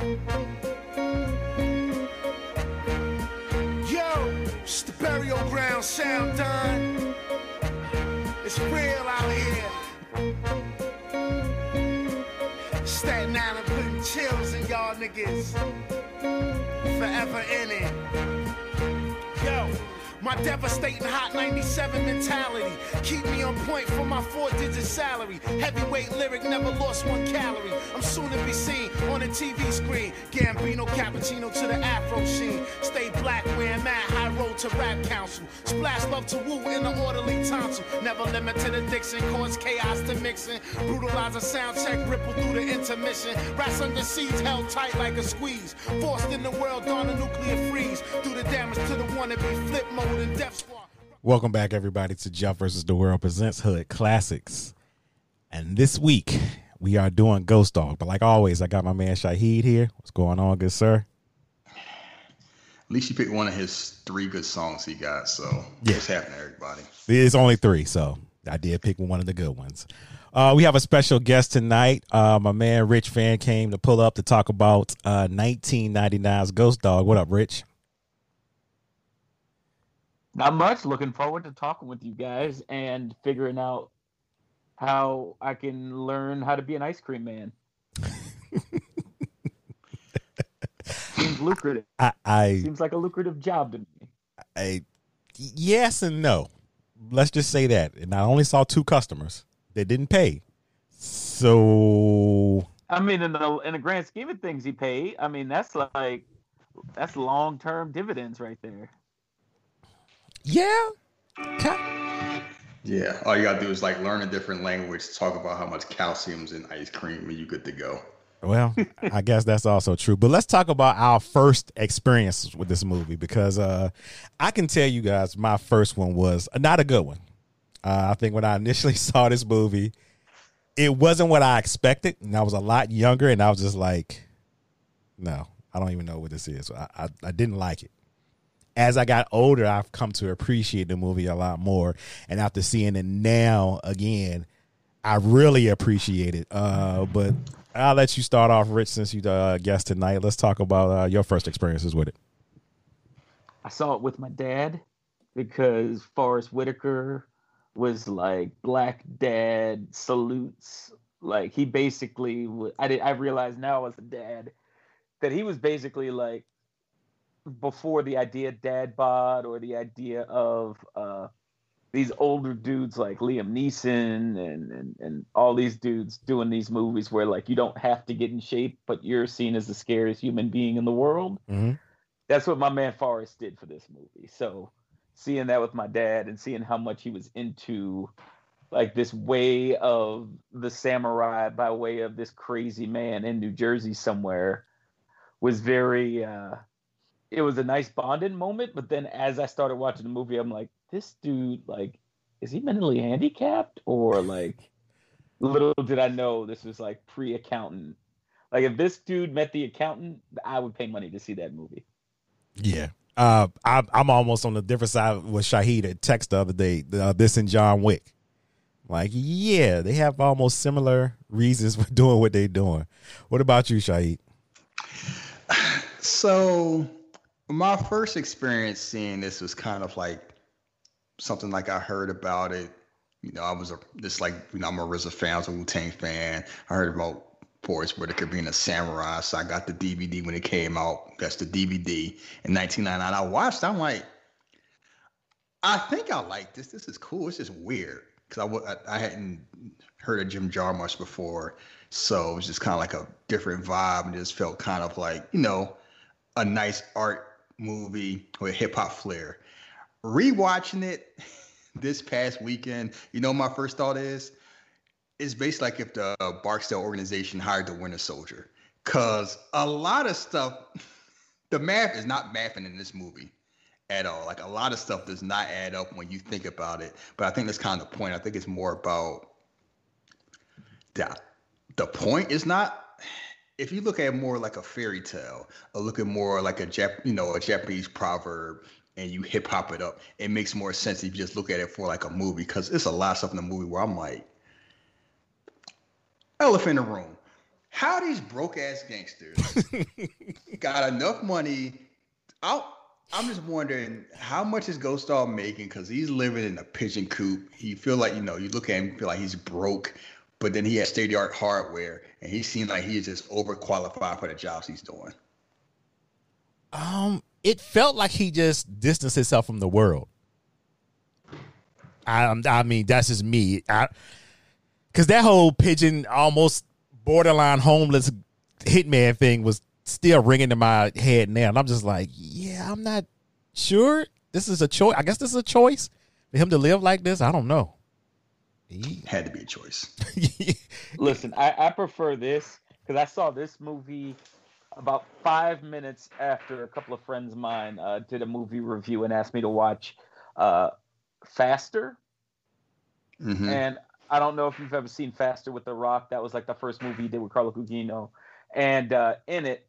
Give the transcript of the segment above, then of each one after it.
Yo, it's the burial ground sound done. It's real out here. Staten Island putting chills in y'all niggas. Forever in it. My devastating hot 97 mentality. Keep me on point for my four digit salary. Heavyweight lyric, never lost one calorie. I'm soon to be seen on the TV screen. Gambino cappuccino to the afro sheen. Stay black, wearing mad high road to rap council. Splash love to woo in the orderly tonsil. Never limit to the Dixon, cause chaos to mixing. Brutalize a sound check, ripple through the intermission. Rats under siege, held tight like a squeeze. Forced in the world, on a nuclear freeze. Do the damage to the wannabe flip mode. Welcome back, everybody, to Jeff versus the World presents Hood Classics. And this week we are doing Ghost Dog. But like always, I got my man Shahid here. What's going on, good sir? At least you picked one of his three good songs he got. So Yeah. what's happening, everybody? It's only three, so I did pick one of the good ones. Uh, we have a special guest tonight. Uh, my man Rich Fan came to pull up to talk about uh, 1999's Ghost Dog. What up, Rich? Not much. Looking forward to talking with you guys and figuring out how I can learn how to be an ice cream man. Seems lucrative. I, I, Seems like a lucrative job to me. I, yes and no. Let's just say that. And I only saw two customers that didn't pay. So I mean, in the in the grand scheme of things, he paid. I mean, that's like that's long term dividends right there. Yeah, Ca- Yeah, all you gotta do is like learn a different language, talk about how much calcium's in ice cream, and you good to go. Well, I guess that's also true. But let's talk about our first experience with this movie because uh, I can tell you guys my first one was not a good one. Uh, I think when I initially saw this movie, it wasn't what I expected, and I was a lot younger, and I was just like, "No, I don't even know what this is." I, I, I didn't like it. As I got older, I've come to appreciate the movie a lot more, and after seeing it now again, I really appreciate it. Uh, but I'll let you start off, Rich, since you uh, guest tonight. Let's talk about uh, your first experiences with it. I saw it with my dad because Forest Whitaker was like black dad salutes. Like he basically, I did. I realize now as a dad that he was basically like before the idea of dad bod or the idea of uh, these older dudes like Liam Neeson and, and and all these dudes doing these movies where like you don't have to get in shape, but you're seen as the scariest human being in the world Mm-hmm. that's what my man Forest did for this movie. So seeing that with my dad and seeing how much he was into like this way of the samurai by way of this crazy man in New Jersey somewhere was very uh it was a nice bonding moment, but then as I started watching the movie, I'm like, this dude, like, is he mentally handicapped? Or like little did I know this was like pre-accountant. Like if this dude met the accountant, I would pay money to see that movie. Yeah. Uh, I, I'm almost on the different side with Shahid at text the other day. Uh, this and John Wick. Like, yeah, they have almost similar reasons for doing what they're doing. What about you, Shahid? So my first experience seeing this was kind of like something like I heard about it. You know, I was a just like you know I'm a RZA fan, I a Wu Tang fan. I heard about Forest Whitaker being a samurai, so I got the DVD when it came out. That's the DVD in 1999. I watched. I'm like, I think I like this. This is cool. It's just weird because I, I I hadn't heard of Jim Jarmusch before, so it was just kind of like a different vibe, and just felt kind of like you know a nice art movie with hip hop flair. Rewatching it this past weekend, you know, my first thought is, it's basically like if the Barksdale organization hired the Winter Soldier, cause a lot of stuff, the math is not mathing in this movie at all. Like a lot of stuff does not add up when you think about it. But I think that's kind of the point. I think it's more about that. The point is not if you look at more like a fairy tale, or look at more like a Jap, you know, a Japanese proverb, and you hip hop it up, it makes more sense if you just look at it for like a movie. Because it's a lot of stuff in the movie where I'm like, elephant in the room. how these broke ass gangsters got enough money. i I'm just wondering how much is Ghost Dog making because he's living in a pigeon coop. He feel like you know you look at him feel like he's broke, but then he has state of the art hardware, and he seems like he he's just overqualified for the jobs he's doing. Um, it felt like he just distanced himself from the world. I, I mean, that's just me. I, Cause that whole pigeon, almost borderline homeless hitman thing was still ringing in my head now, and I'm just like, yeah, I'm not sure. This is a choice. I guess this is a choice for him to live like this. I don't know. He had to be a choice. Listen, I, I prefer this because I saw this movie about five minutes after a couple of friends of mine uh, did a movie review and asked me to watch uh, Faster. Mm-hmm. And I don't know if you've ever seen Faster with The Rock. That was like the first movie he did with Carla Gugino. And uh, in it,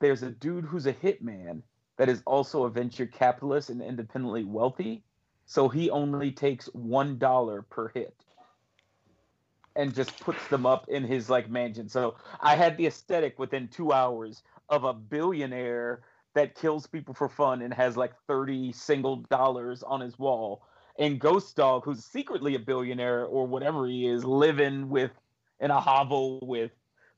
there's a dude who's a hitman that is also a venture capitalist and independently wealthy. So he only takes one dollar per hit and just puts them up in his like mansion. So I had the aesthetic within two hours of a billionaire that kills people for fun and has like 30 single dollars on his wall. And Ghost Dog, who's secretly a billionaire or whatever he is, living with in a hovel with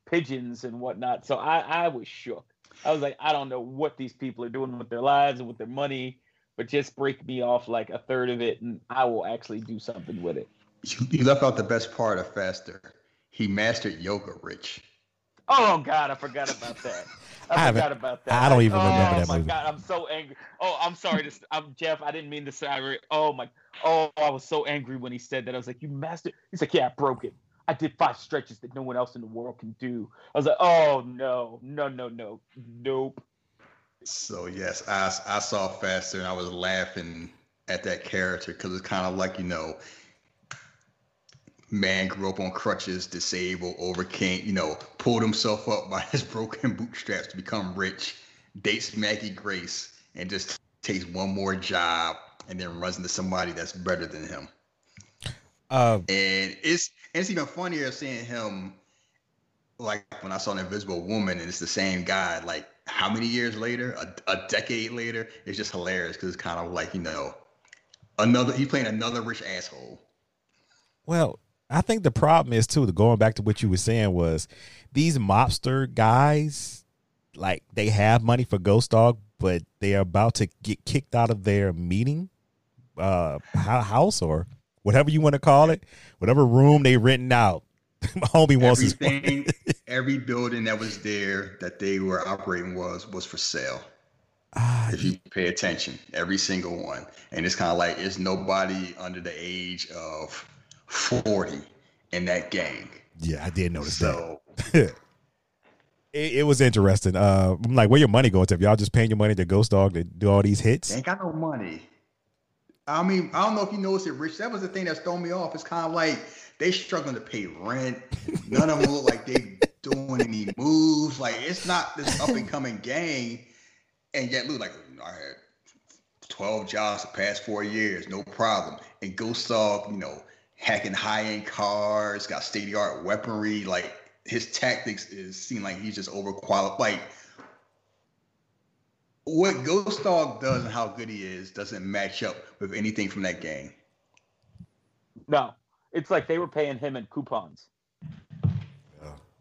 pigeons and whatnot. So I, I was shook. I was like, I don't know what these people are doing with their lives and with their money, but just break me off like a third of it and I will actually do something with it. You left out the best part of Faster. He mastered yoga, Rich. Oh God, I forgot about that. I, I forgot about that. I don't even remember that. oh, that my movie. God, I'm so angry. Oh, I'm sorry. To, I'm Jeff. I didn't mean to say. Oh my. Oh, I was so angry when he said that. I was like, "You mastered." He's like, "Yeah, I broke it. I did five stretches that no one else in the world can do." I was like, "Oh no, no, no, no, nope." So yes, I I saw Faster and I was laughing at that character because it's kind of like you know man grew up on crutches, disabled, overcame, you know, pulled himself up by his broken bootstraps to become rich, dates Maggie Grace, and just takes one more job and then runs into somebody that's better than him. Uh, and it's it's even funnier seeing him like when I saw an invisible woman and it's the same guy, like how many years later, a, a decade later, it's just hilarious because it's kind of like, you know, another he's playing another rich asshole. Well, I think the problem is too. The Going back to what you were saying was these mobster guys, like they have money for Ghost Dog, but they are about to get kicked out of their meeting uh house or whatever you want to call it, whatever room they renting out. Homie wants everything. every building that was there that they were operating was was for sale. Uh, if you pay attention, every single one, and it's kind of like it's nobody under the age of 40 in that gang. Yeah, I did notice so, that. it, it, was interesting. Uh, I'm like, where your money going to? If y'all just paying your money to Ghost Dog to do all these hits? ain't got no money. I mean, I don't know if you noticed it, Rich. That was the thing that's thrown me off. It's kind of like they struggling to pay rent. None of them look like they doing any moves. Like it's not this up and coming gang, and yet look like I had 12 jobs the past four years, no problem. And Ghost Dog, you know, hacking high end cars, got state of the art weaponry. Like his tactics is seem like he's just overqualified. Like what Ghost Dog does and how good he is doesn't match up with anything from that game. No, it's like they were paying him in coupons.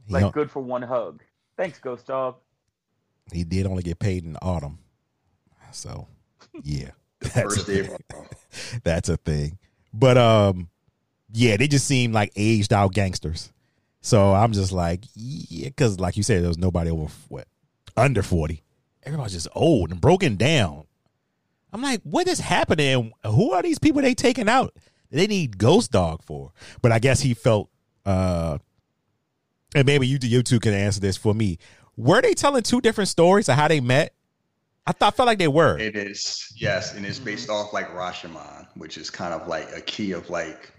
like good for one hug. Thanks, Ghost Dog. He did only get paid in the autumn, so yeah, that's a thing. that's a thing. But um, yeah, they just seem like aged out gangsters. So I'm just like, yeah, because like you said, there was nobody over what under forty. Everybody's just old and broken down. I'm like, what is happening? Who are these people they taking out? They need Ghost Dog for. But I guess he felt, uh and maybe you you two can answer this for me. Were they telling two different stories of how they met? I thought felt like they were. It is yes, and it's based off like Rashomon, which is kind of like a key of like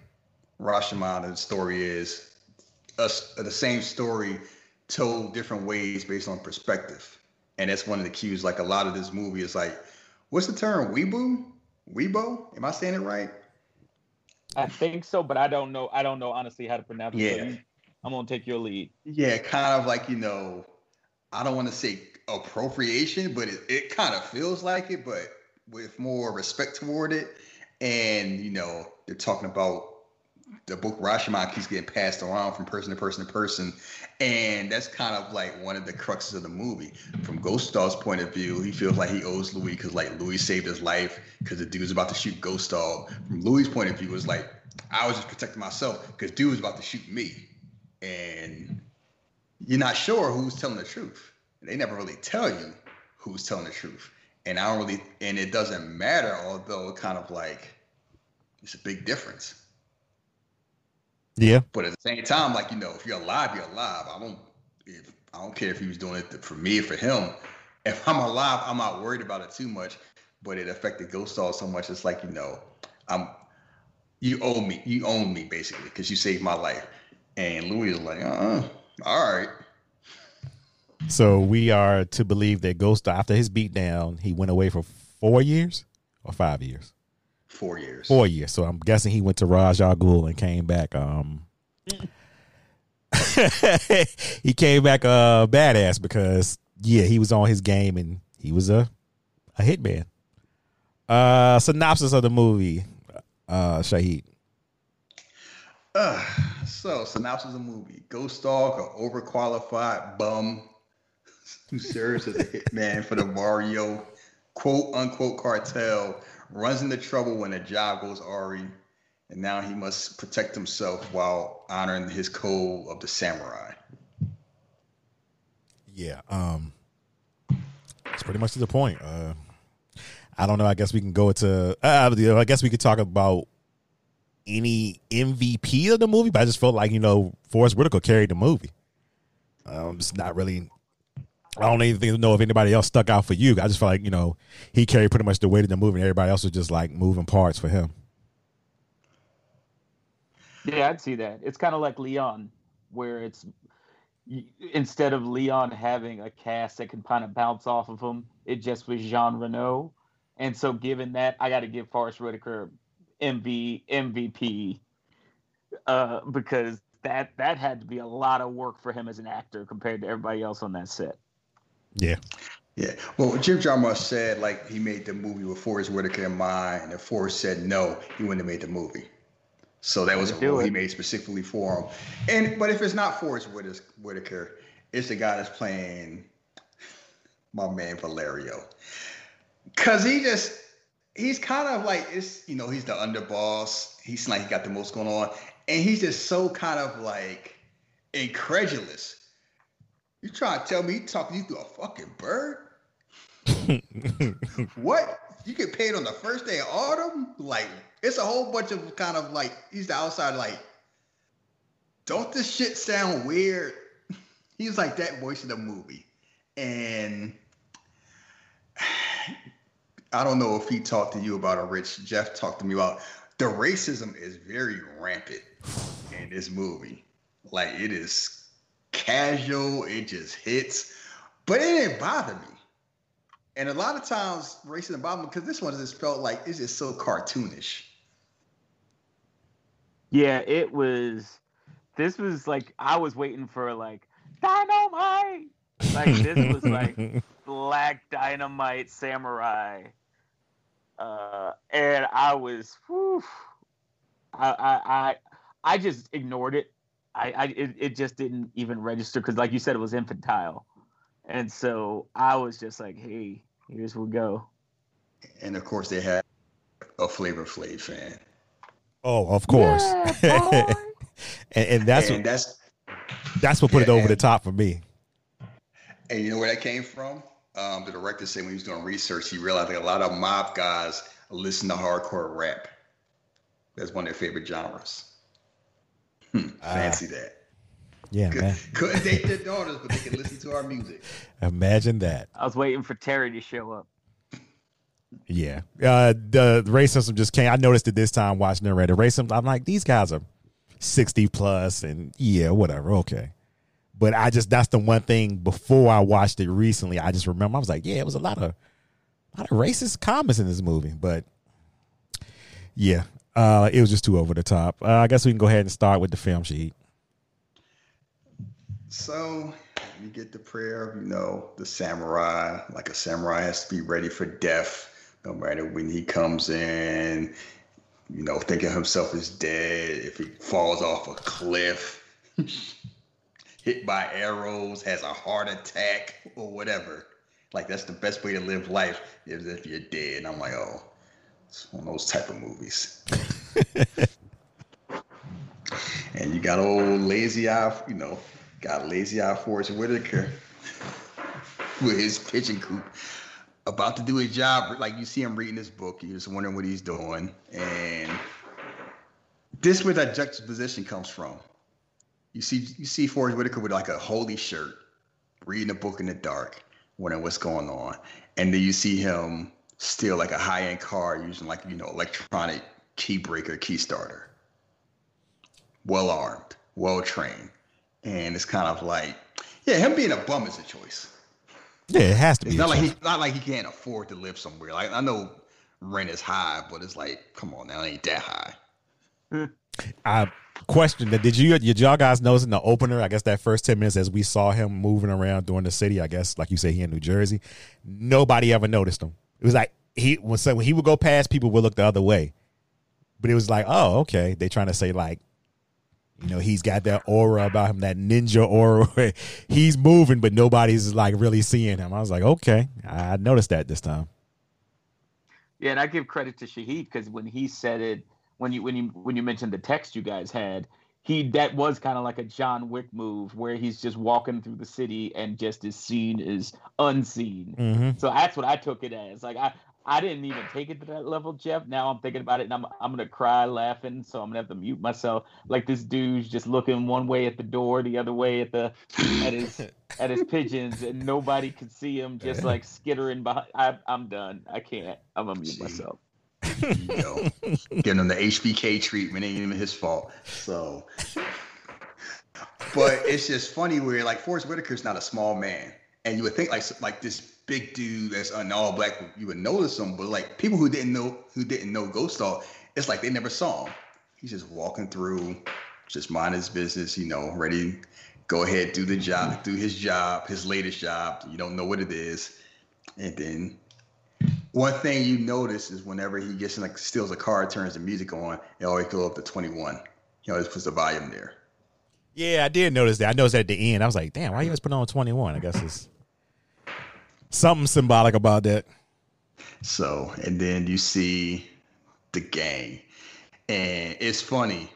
Rashomon, the story is a, the same story told different ways based on perspective. And that's one of the cues. Like a lot of this movie is like, what's the term? Weebu? Weebo? Am I saying it right? I think so, but I don't know. I don't know honestly how to pronounce yeah. it. I'm gonna take your lead. Yeah, kind of like you know, I don't want to say appropriation, but it, it kind of feels like it, but with more respect toward it. And you know, they're talking about the book Rashomon keeps getting passed around from person to person to person, and that's kind of like one of the cruxes of the movie. From Ghost Dog's point of view, he feels like he owes Louis because like Louis saved his life because the dude's about to shoot Ghost Dog. From Louis' point of view, it's like I was just protecting myself because dude was about to shoot me, and you're not sure who's telling the truth. They never really tell you who's telling the truth, and I don't really, and it doesn't matter. Although kind of like it's a big difference. Yeah. But at the same time, like you know, if you're alive, you're alive. I don't, if I don't care if he was doing it for me or for him. If I'm alive, I'm not worried about it too much. But it affected Ghost Dog so much. It's like you know, I'm, you owe me, you own me basically because you saved my life. And Louis is like, uh, all right. So we are to believe that Ghost after his beatdown, he went away for four years or five years. Four years. Four years. So I'm guessing he went to Ra's al Ghul and came back. Um, he came back uh badass because yeah, he was on his game and he was a a hitman. Uh, synopsis of the movie, uh, Shahid. Uh, so synopsis of the movie: Ghost Dog, an overqualified bum who serves as a hitman for the Mario quote unquote cartel, runs into trouble when a job goes awry, and now he must protect himself while honoring his code of the samurai. Yeah, um, it's pretty much to the point. Uh, I don't know. I guess we can go to. Uh, I guess we could talk about any MVP of the movie, but I just felt like you know Forest Whitaker carried the movie. Um, it's not really. I don't even know if anybody else stuck out for you. I just felt like you know he carried pretty much the weight of the movie, and everybody else was just like moving parts for him. Yeah, I'd see that. It's kind of like Leon, where it's instead of Leon having a cast that can kind of bounce off of him, it just was Jean Reno. And so, given that, I got to give Forest Whitaker MV MVP uh, because that that had to be a lot of work for him as an actor compared to everybody else on that set. Yeah. Yeah. Well, Jim Jarmusch said like he made the movie with Forest Whitaker in mind, and if Forest said no, he wouldn't have made the movie. So that was a role he made specifically for him. And but if it's not Forest Whitaker, it's the guy that's playing my man Valerio. Cause he just he's kind of like it's you know, he's the underboss. He's like he got the most going on. And he's just so kind of like incredulous. You trying to tell me he talking you through a fucking bird? what? You get paid on the first day of autumn? Like it's a whole bunch of kind of like he's the outside like, don't this shit sound weird? He's like that voice in the movie. And I don't know if he talked to you about it, Rich. Jeff talked to me about the racism is very rampant in this movie. Like it is casual, it just hits, but it didn't bother me. And a lot of times racism bothered me because this one just felt like it's just so cartoonish. Yeah, it was. This was like I was waiting for like dynamite. Like this was like black dynamite samurai, uh, and I was, whew, I, I, I, I just ignored it. I, I, it, it just didn't even register because, like you said, it was infantile, and so I was just like, hey, here's we go. And of course, they had a Flavor Flav fan. Oh, of course. Yeah, and, and, that's and what, that's that's what put yeah, it over the top for me. And you know where that came from? Um, the director said when he was doing research, he realized like a lot of mob guys listen to hardcore rap. That's one of their favorite genres. Hmm, fancy uh, that. Yeah, Could, man. Couldn't date their daughters, but they can listen to our music. Imagine that. I was waiting for Terry to show up. Yeah. Uh, the, the racism just came. I noticed it this time watching the Reddit. Racism, I'm like, these guys are 60 plus and yeah, whatever. Okay. But I just, that's the one thing before I watched it recently, I just remember, I was like, yeah, it was a lot of, a lot of racist comments in this movie. But yeah, uh, it was just too over the top. Uh, I guess we can go ahead and start with the film sheet. So you get the prayer you know, the samurai. Like a samurai has to be ready for death, no matter when he comes in, you know, thinking himself is dead. If he falls off a cliff, hit by arrows, has a heart attack, or whatever. Like that's the best way to live life is if you're dead. And I'm like, oh, it's one of those type of movies. and you got old lazy eye, you know, got lazy eye Forest Whitaker with his pigeon coop about to do his job. Like you see him reading this book, you're just wondering what he's doing. And this where that juxtaposition comes from. You see, you see Forest Whitaker with like a holy shirt, reading a book in the dark, wondering what's going on. And then you see him still like a high-end car using like, you know, electronic key breaker, key starter. Well armed, well trained. And it's kind of like, yeah, him being a bum is a choice. Yeah, it has to It's be. not like choice. he not like he can't afford to live somewhere. Like I know rent is high, but it's like, come on now, it ain't that high. Hmm. I question that. Did you did y'all guys notice in the opener? I guess that first ten minutes as we saw him moving around during the city. I guess like you say, he in New Jersey. Nobody ever noticed him. It was like he when so when he would go past, people would look the other way. But it was like, oh, okay. They trying to say like, you know, he's got that aura about him, that ninja aura. He's moving, but nobody's like really seeing him. I was like, okay, I noticed that this time. Yeah, and I give credit to Shahid because when he said it, when you when you when you mentioned the text you guys had, he that was kind of like a John Wick move where he's just walking through the city and just is seen as unseen. Mm-hmm. So that's what I took it as. Like I I didn't even take it to that level, Jeff. Now I'm thinking about it and I'm I'm gonna cry laughing, so I'm gonna have to mute myself. Like this dude's just looking one way at the door, the other way at the at his at his pigeons, and nobody could see him just like skittering behind. I, I'm done. I can't. I'm gonna mute See. myself. You know, giving him the HBK treatment ain't even his fault. So, but it's just funny where like Forest Whitaker's not a small man, and you would think like like this big dude that's an all black, you would notice him. But like people who didn't know who didn't know Ghost Dog, it's like they never saw him. He's just walking through, just mind his business. You know, ready, go ahead, do the job, do his job, his latest job. You don't know what it is, and then one thing you notice is whenever he gets in, like steals a car, turns the music on, it always goes up to 21. He always puts the volume there. Yeah, I did notice that. I noticed that at the end. I was like, damn, why you always put on 21? I guess it's something symbolic about that. So, and then you see the gang, and it's funny.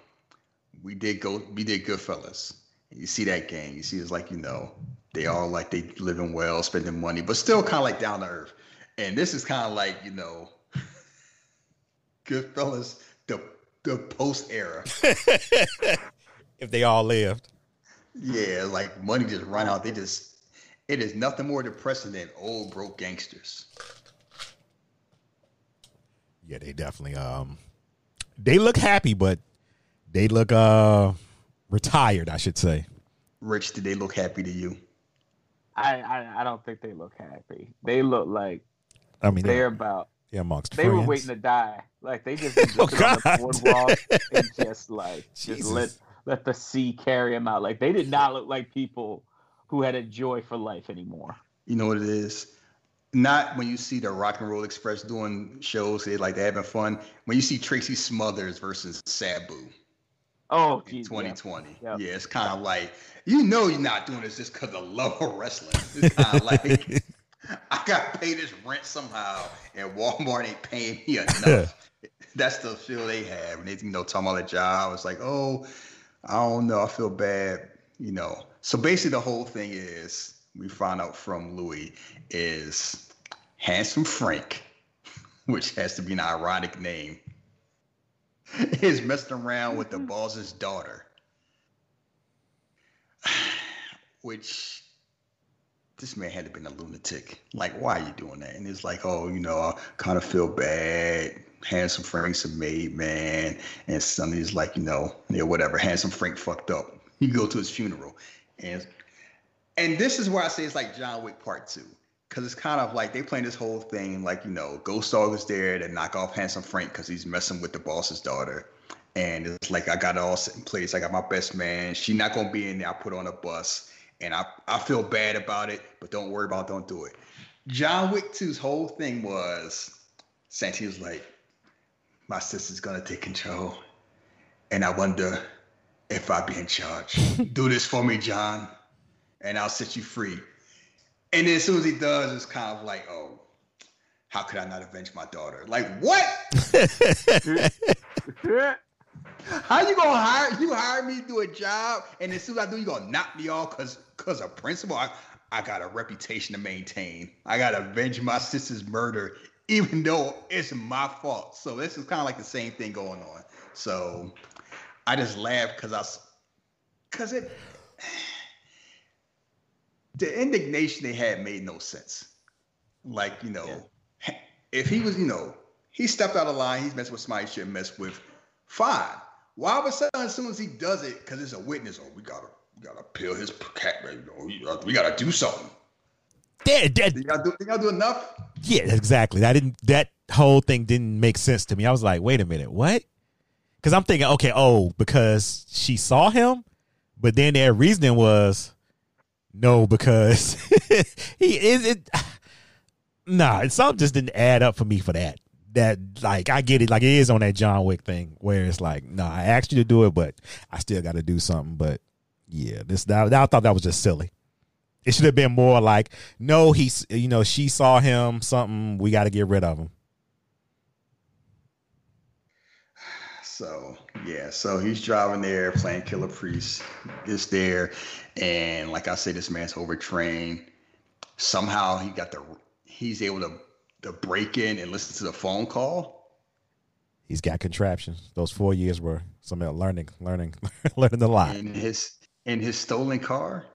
We did go, we did Goodfellas. You see that gang. You see, it's like you know, they all like they living well, spending money, but still kind of like down to earth. And this is kind of like you know, Goodfellas, the the post era. If they all lived. Yeah, like money just run out. They just it is nothing more depressing than old broke gangsters. Yeah, they definitely um they look happy, but they look uh retired, I should say. Rich, did they look happy to you? I, I I don't think they look happy. They look like I mean they're they're, about. they're amongst They friends. were waiting to die. Like they just been Oh, on the boardwalk and just like just let let the sea carry them out. Like they did not look like people who had a joy for life anymore. You know what it is? Not when you see the Rock and Roll Express doing shows, they like they're having fun. When you see Tracy Smothers versus Sabu Oh, in geez, yeah. 2020, Yeah. yeah, it's kind of like you know you're not doing this just because of love of wrestling. It's kind of like I got to pay this rent somehow, and Walmart ain't paying me enough. That's the feel they have, and they you know talking about the job. It's like, oh, I don't know, I feel bad, you know. So basically, the whole thing is we find out from Louis is handsome Frank, which has to be an ironic name, is messing around with the mm-hmm. boss's daughter, which this man had to been a lunatic. Like, why are you doing that? And it's like, oh, you know, I kind of feel bad. Handsome Frank's a made man. And Sonny's like, you know, yeah, whatever. Handsome Frank fucked up. You go to his funeral. And and this is where I say it's like John Wick Part Two. Cause it's kind of like they playing this whole thing, like, you know, Ghost Dog is there to knock off Handsome Frank because he's messing with the boss's daughter. And it's like I got it all set in place. I got my best man. She not gonna be in there. I put on a bus. And I I feel bad about it, but don't worry about, it, don't do it. John Wick 2's whole thing was Santino's like, my sister's gonna take control, and I wonder if I be in charge. do this for me, John, and I'll set you free. And then as soon as he does, it's kind of like, oh, how could I not avenge my daughter? Like what? How you gonna hire you hire me to do a job, and as soon as I do, you gonna knock me off because because of principle? I, I got a reputation to maintain. I gotta avenge my sister's murder, even though it's my fault. So this is kind of like the same thing going on. So I just laugh because I because it the indignation they had made no sense. Like you know, yeah. if he was you know he stepped out of line, he's messing with somebody he shouldn't mess with. Fine. Why all of a sudden, as soon as he does it, because it's a witness, oh, we gotta, we gotta peel his cat, you oh, know, we gotta do something. Dead, dead. You gotta do, you gotta do enough. Yeah, exactly. That didn't. That whole thing didn't make sense to me. I was like, wait a minute, what? Because I'm thinking, okay, oh, because she saw him, but then their reasoning was, no, because he is it. Nah, something just didn't add up for me for that that like I get it, like it is on that John Wick thing where it's like, no, I asked you to do it, but I still got to do something. But yeah, this that, I thought that was just silly. It should have been more like, no, he's you know she saw him something, we got to get rid of him. So yeah, so he's driving there, playing Killah Priest is there, and like I said, this man's overtrained. Somehow he got the he's able to to break in and listen to the phone call. He's got contraptions. Those four years were some learning, learning, learning a lot. In his in his stolen car,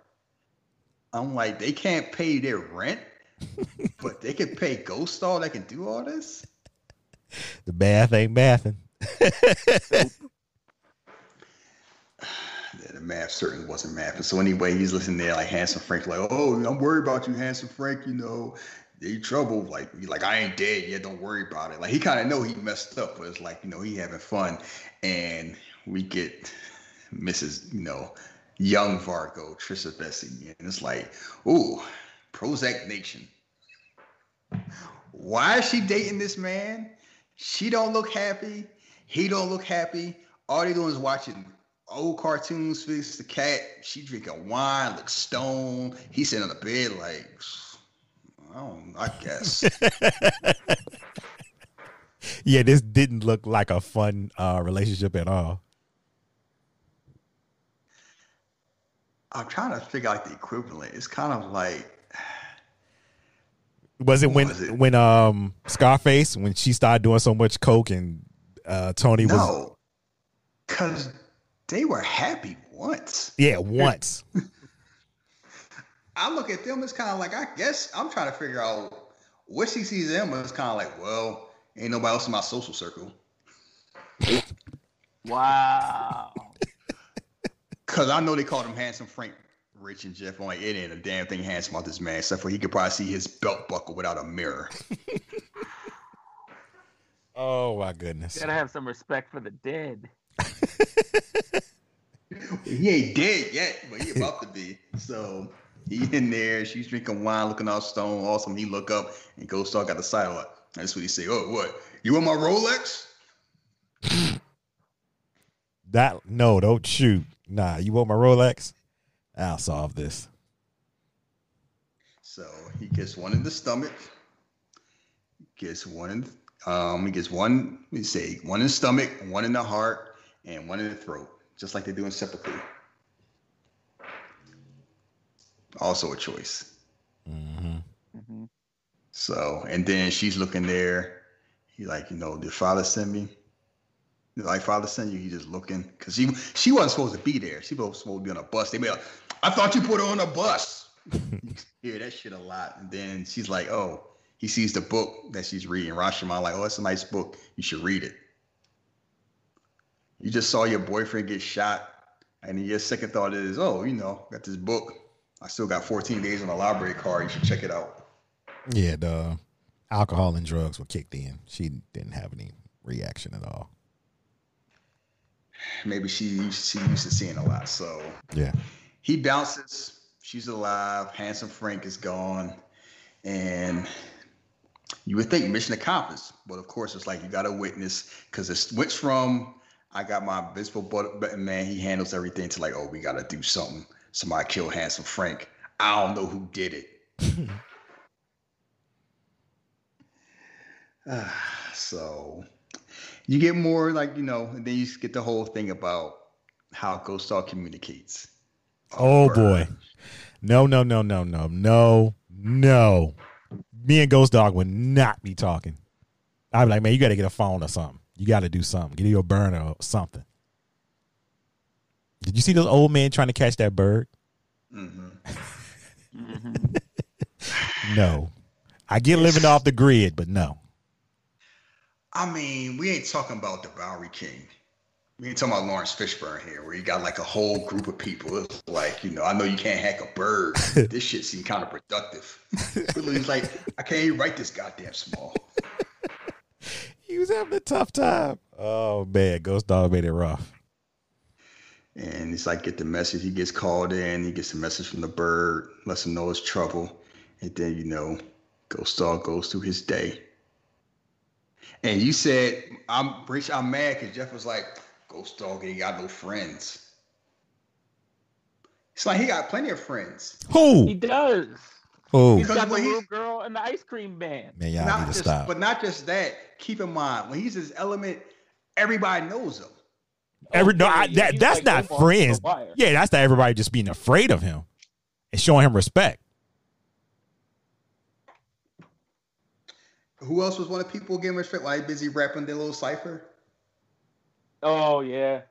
I'm like, they can't pay their rent, but they can pay Ghost all. that can do all this. The bath ain't bathing. yeah, the math certainly wasn't mathing. So anyway, he's listening there like Handsome Frank, like, oh, I'm worried about you, Handsome Frank. You know, you trouble. Like, like I ain't dead yet. Don't worry about it. Like he kind of know he messed up, but it's like you know he having fun, and we get Mrs. You know young Vargo Tricia Vessey, and it's like, ooh, Prozac Nation. Why is she dating this man? She don't look happy. He don't look happy. All they doing is watching old cartoons. Fix the cat. She drinking wine, looks stoned. He sitting on the bed like I don't. I guess. yeah, this didn't look like a fun uh, relationship at all. I'm trying to figure out the equivalent. It's kind of like. Was it when was it? when um Scarface when she started doing so much coke and uh, Tony no, was? No, because they were happy once. Yeah, once. I look at them as kind of like I guess I'm trying to figure out what she sees them as kind of like, well, ain't nobody else in my social circle. wow. Cause I know they called him handsome Frank, Rich, and Jeff. I'm like, it ain't a damn thing handsome about this man, except for he could probably see his belt buckle without a mirror. oh my goodness! You gotta have some respect for the dead. he ain't dead yet, but he about to be. So he in there, she's drinking wine, looking all stone. Awesome. He look up and Ghost Star got the side sidelight. That's what he say. Oh, what? You want my Rolex? that no, don't shoot. Nah, you want my Rolex? I'll solve this. So he gets one in the stomach. Gets one in um he gets one, let me say, one in the stomach, one in the heart, and one in the throat, just like they do in Seppuku also a choice. Mm-hmm. Mm-hmm. So, and then she's looking there. He like, you know, did father send me? Like father send you? He just looking because she she wasn't supposed to be there. She was supposed to be on a bus. They be like, I thought you put her on a bus. you hear that shit a lot. And then she's like, oh, he sees the book that she's reading. Rashomon like, oh, it's a nice book. You should read it. You just saw your boyfriend get shot, and your second thought is, oh, you know, got this book. I still got 14 days on the library card. You should check it out. Yeah, the alcohol and drugs were kicked in. She didn't have any reaction at all. Maybe she she used to seeing a lot. So yeah, he bounces. she's alive. Handsome Frank is gone, and you would think mission accomplished, but of course it's like you got to witness because it switched from I got my visible but man, he handles everything to like, oh, we got to do something. Somebody killed Handsome Frank. I don't know who did it. Ah, so you get more like you know, and then you get the whole thing about how Ghost Dog communicates. Oh, oh boy, no, no, no, no, no, no, no. Me and Ghost Dog would not be talking. I'd be like, man, you got to get a phone or something. You got to do something. Get your burner or something. Did you see those old men trying to catch that bird? Mm-hmm. no, I get living off the grid, but no. I mean, we ain't talking about the Bowery King. We ain't talking about Laurence Fishburne here, where you got like a whole group of people. It's like, you know, I know you can't hack a bird. this shit seemed kind of productive. It's like, I can't even write this goddamn small. he was having a tough time. Oh man, Ghost Dog made it rough. And it's like get the message. He gets called in. He gets a message from the bird, lets him know it's trouble, and then you know, Ghost Dog goes through his day. And you said, I'm rich, I'm mad because Jeff was like, Ghost Dog ain't got no friends. It's like he got plenty of friends. Who? He does. Oh, He's got the little girl and the ice cream man. Man, y'all not need to just, stop. But not just that. Keep in mind, when he's his element, everybody knows him. Oh, Every, no, I, that, that's like not friends. Yeah, that's not everybody just being afraid of him and showing him respect. Who else was one of people giving respect while he busy rapping their little cipher? Oh yeah.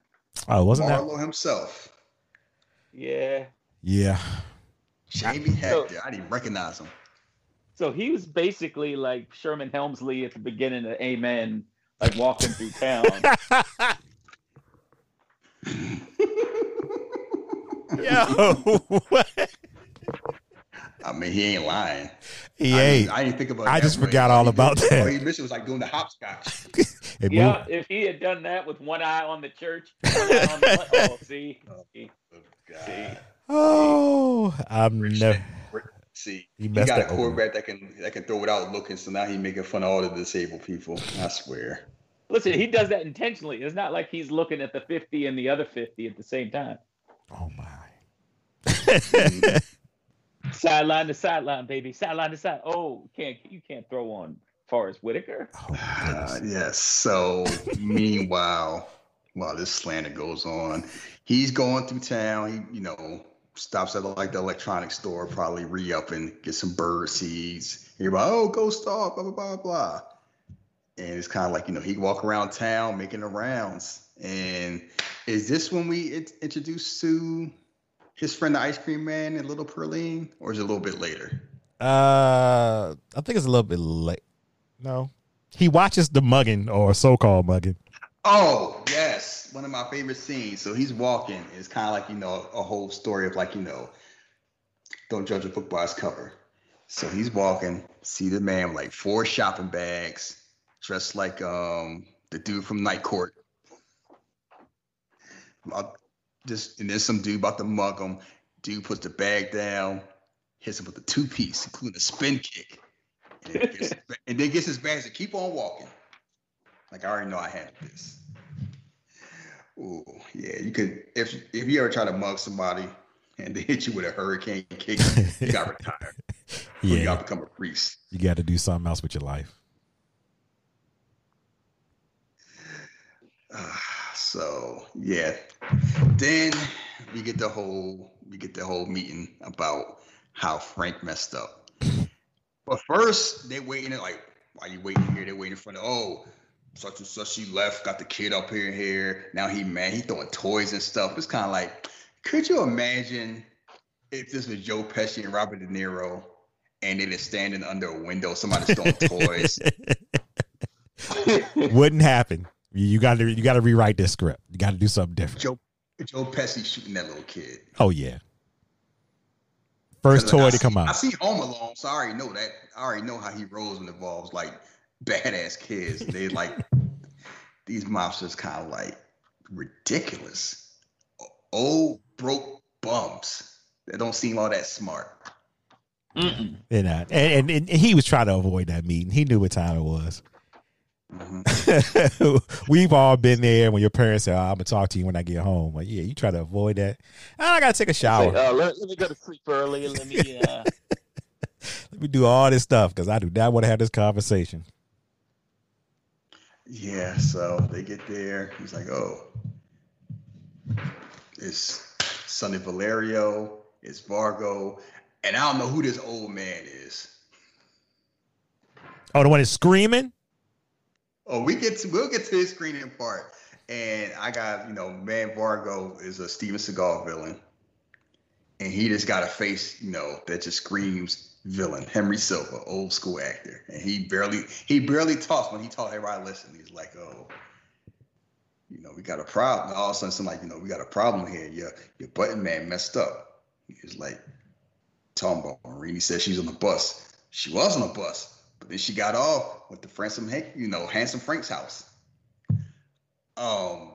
Oh, wasn't Marlo that himself? Yeah. Yeah. Jamie Hector. So, I didn't recognize him. So he was basically like Sherman Hemsley at the beginning of Amen, like walking through town. Yo, what? I mean, he ain't lying. He I ain't. Didn't, I didn't think about. I just forgot all about that. He missed was like doing the hopscotch. yeah, if he had done that with one eye on the church, on the, oh, oh, see, oh, see, see. Oh, I'm never. See, he, he got a quarterback that can that can throw without looking. So now he's making fun of all the disabled people. I swear. Listen, he does that intentionally. It's not like he's looking at the fifty and the other fifty at the same time. Oh my. sideline to sideline, baby. Sideline to side. Oh, can't you can't throw on Forest Whitaker? Oh, uh, yes. So meanwhile, while this slander goes on, he's going through town. He, you know, stops at like the electronics store, probably re up and get some bird seeds. He's like, oh, go stop, blah blah blah blah. And it's kind of like you know he walk around town making the rounds. And is this when we introduced to his friend the ice cream man and little Pearline, or is it a little bit later? Uh, I think it's a little bit late. No, he watches the mugging or so-called mugging. Oh yes, one of my favorite scenes. So he's walking. It's kind of like you know a whole story of like you know, don't judge a book by its cover. So he's walking, see the man with like four shopping bags, dressed like um the dude from Night Court just and then some dude about to mug him. Dude puts the bag down, hits him with a two piece, including a spin kick, and then, gets, and then gets his bags to keep on walking. Like I already know I handled this. Oh yeah, you could if if you ever try to mug somebody and they hit you with a hurricane kick, you got retired. yeah, you got to become a priest. You got to do something else with your life. Uh, so yeah, then we get the whole we get the whole meeting about how Frank messed up. But first, they waiting like, why you waiting here? They waiting for the oh, such and such. She left, got the kid up here and here. Now he man, He throwing toys and stuff. It's kind of like, could you imagine if this was Joe Pesci and Robert De Niro, and they just standing under a window, somebody's throwing toys. Wouldn't happen. You got to you got to rewrite this script. You got to do something different. Joe Joe Pesci shooting that little kid. Oh yeah. First toy to come out. I see Home Alone, so I already know that. I already know how he rolls and evolves involves like badass kids. They like these mobsters kind of like ridiculous. Old broke bums. that don't seem all that smart. Mm-mm. You know, and, and, and, he was trying to avoid that meeting. He knew what time it was. Mm-hmm. We've all been there when your parents say, oh, "I'm gonna talk to you when I get home." Like, yeah, you try to avoid that. Oh, I gotta take a shower. Say, uh, let, let, me go to sleep early. Let me uh... let me do all this stuff because I do not want to have this conversation. Yeah, so they get there. He's like, "Oh, it's Sonny Valerio, it's Vargo, and I don't know who this old man is." Oh, the one that's screaming. Oh, we get to we'll get to his screening part. And I got, you know, Man Vargo is a Steven Seagal villain. And he just got a face, you know, that just screams villain. Henry Silva, old school actor. And he barely he barely talks when he talks, everybody listen. He's like, oh, you know, we got a problem. All of a sudden, something like, you know, we got a problem here. Your your button man messed up. He's like about Maureen. He she's on the bus. She was on the bus. But then she got off with the Hank, you know, Handsome Frank's house. Um,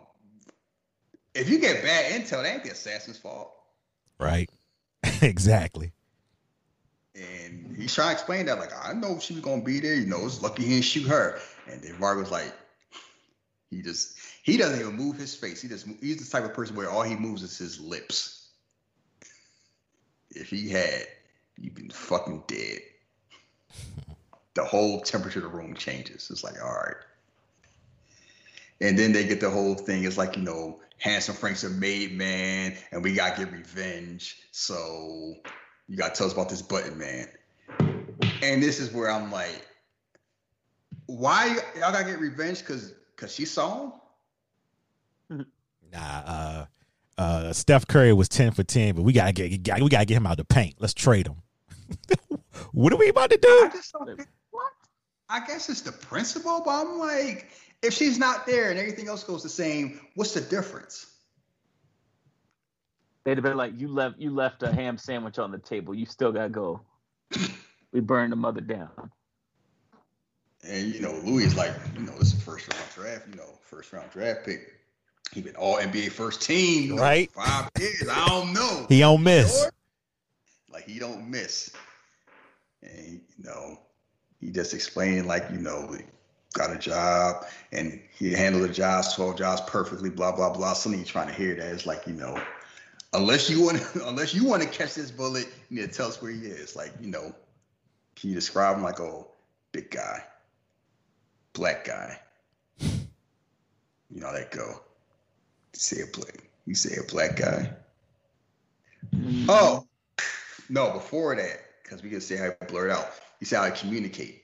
if you get bad intel, that ain't the assassin's fault. Right. exactly. And he's trying to explain that, like, I know she was gonna be there. You know, it's lucky he didn't shoot her. And then was like, he just he doesn't even move his face. He just he's the type of person where all he moves is his lips. If he had, you'd been fucking dead. the whole temperature of the room changes. It's like, all right. And then they get the whole thing. It's like, you know, Handsome Frank's a made man, and we gotta get revenge. So you gotta tell us about this button man. And this is where I'm like, why y'all gotta get revenge? Cause cause she saw him? Nah, uh uh Steph Curry was 10 for 10, but we gotta get we gotta get him out of the paint. Let's trade him. what are we about to do? I guess it's the principle, but I'm like, if she's not there and everything else goes the same, what's the difference? They'd have been like, you left you left a ham sandwich on the table. You still gotta go. we burned the mother down. And you know, Louis is like, you know, this is first round draft, you know, first round draft pick. He been all NBA first team, you know, right? Five years. I don't know. He don't miss. Like he don't miss. And you know, he just explained like you know got a job and he handled the jobs 12 jobs perfectly blah blah blah. Something you're trying to hear that. Is like you know unless you want unless you want to catch this bullet you need to tell us where he is. Like you know can you describe him like a big guy black guy. You know that go. Say a black you say a black guy. Mm-hmm. oh no before that because we can say how I blurred out you see how I communicate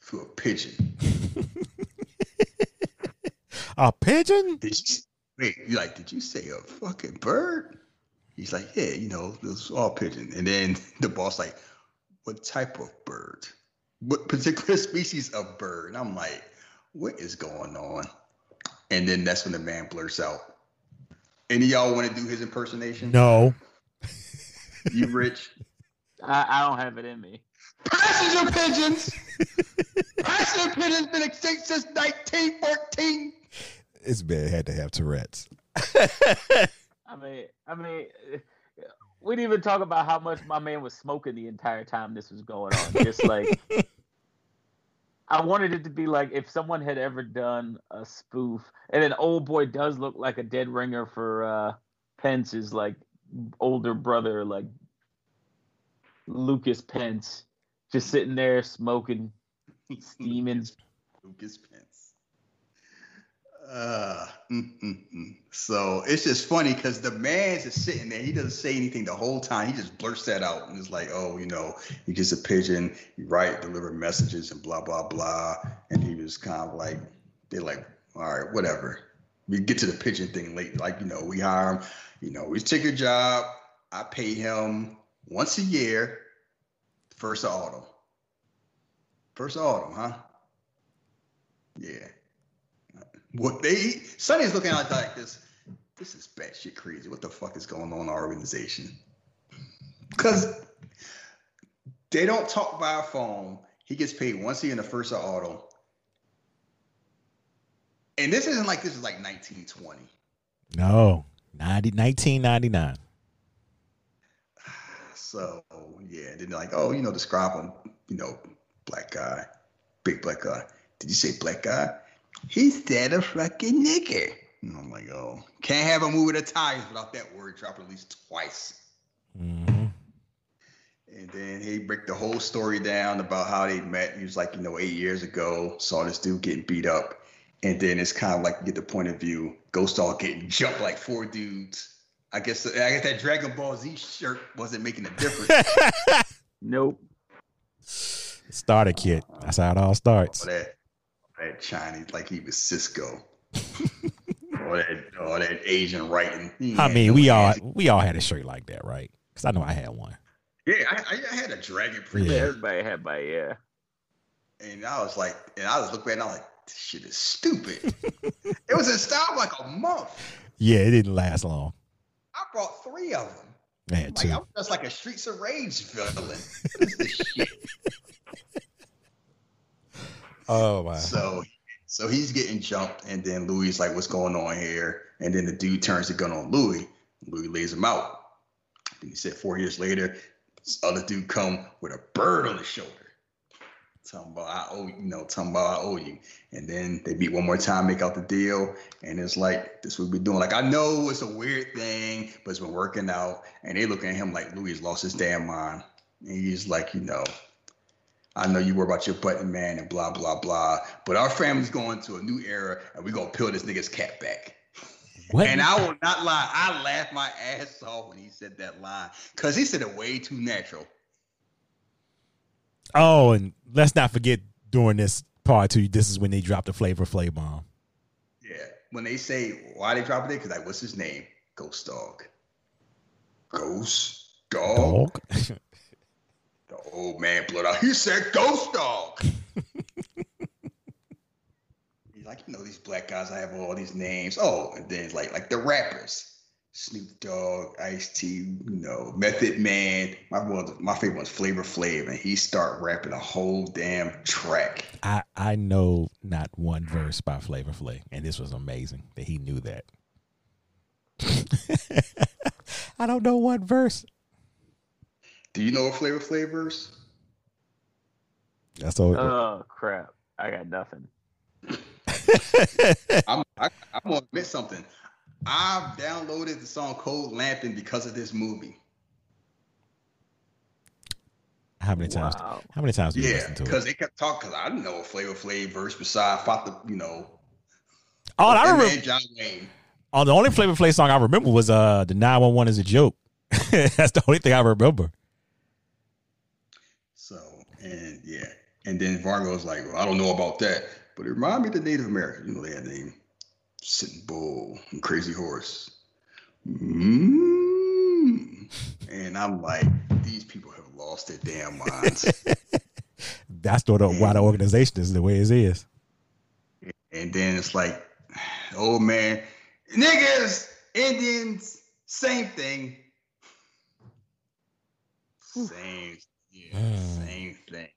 through a pigeon. a pigeon? Did you, wait, you like? Did you say a fucking bird? He's like, yeah, you know, it was all pigeon. And then the boss like, what type of bird? What particular species of bird? And I'm like, what is going on? And then that's when the man blurts out. Any y'all want to do his impersonation? No. You rich? I, I don't have it in me. Passenger pigeons. Passenger pigeons been extinct since 1914. This man had to have Tourette's. I mean, I mean, we didn't even talk about how much my man was smoking the entire time this was going on. Just like, I wanted it to be like if someone had ever done a spoof, and an old boy does look like a dead ringer for uh, Pence is like older brother, like Lucas Pence, just sitting there smoking, steaming. Lucas Pence. Uh, mm, mm, mm. So it's just funny because the man's just sitting there. He doesn't say anything the whole time. He just blurts that out and it's like, oh, you know, he's just a pigeon. You write, deliver messages, and blah blah blah. And he was kind of like, they're like, all right, whatever. We get to the pitching thing late. Like, you know, we hire him. You know, we take a job. I pay him once a year, first of autumn. First of autumn, huh? Yeah. What they Sonny's looking at like this. This is batshit crazy. What the fuck is going on in our organization? Because they don't talk by phone. He gets paid once a year in the first of autumn. And this isn't like this is like 1920. No. 90, 1999. So yeah, then they're like, oh, you know, describe him, you know, black guy, big black guy. Did you say black guy? He's that a fucking nigger. And I'm like, oh, can't have a movie with ties without that word drop at least twice. Mm-hmm. And then he break the whole story down about how they met. He was like, you know, eight years ago, saw this dude getting beat up. And then it's kind of like you get the point of view, Ghost all getting jumped like four dudes. I guess I guess that Dragon Ball Z shirt wasn't making a difference. Nope. Starter kit. That's how it all starts. all that, all that Chinese, like he was Cisco. all that, all that Asian writing. He I mean, no we all hands. we all had a shirt like that, right? Because I know I had one. Yeah, I, I, I had a dragon print, Yeah. Everybody had by yeah. and I was like, and I was looking at it, and I was like, this shit is stupid. it was in style like a month. Yeah, it didn't last long. I brought three of them. I had Like two. I was just like a Streets of Rage villain. What is this shit? Oh my. So, so he's getting jumped, and then Louis is like, "What's going on here?" And then the dude turns the gun on Louis. Louis lays him out. Then he said, four years later, this other dude come with a bird on his shoulder, talking about I owe you, you know, talking about I owe you. And then they meet one more time, make out the deal, and it's like this what we doing. Like I know it's a weird thing, but it's been working out. And they looking at him like Louis lost his damn mind. And he's like, you know, I know you worry about your button man and blah blah blah, but our family's going to a new era, and we're gonna peel this nigga's cat back. What? And I will not lie, I laughed my ass off when he said that line because he said it way too natural. Oh, and let's not forget during this part too. This is when they dropped the Flavor Flav bomb. Yeah, when they say why they dropping it, because like, what's his name? Ghost Dog. Ghost Dog. Dog. The old man blurted out. He said Ghost Dog. He's like, you know, these black guys, I have all these names. Oh, and then like like the rappers. Snoop Dogg, Ice T, you know, Method Man. My one, my favorite one's Flavor Flav, and he start rapping a whole damn track. I I know not one verse by Flavor Flav, and this was amazing that he knew that. I don't know one verse. Do you know what Flavor Flavors? That's all. Oh crap! I got nothing. I'm I, I'm gonna admit something. I've downloaded the song Cold Lampin' because of this movie. how many times? Wow. How many times do you Yeah, listen to it? because they kept talking. Because I didn't know a Flavor Flav verse besides fought the you know. Oh, I remember. man John Wayne. Oh, the only Flavor Flav song I remember was uh the nine one one is a joke. That's the only thing I remember. So and yeah, and then Vargo's like, well, I don't know about that, but it reminded me of the Native American. You know, that name Sitting Bull and Crazy Horse. Mm. And I'm like, these people have lost their damn minds. That's the, the why the organization is the way it is. and then it's like, oh man, niggas, Indians, same thing. Same, yeah, Mm. same thing.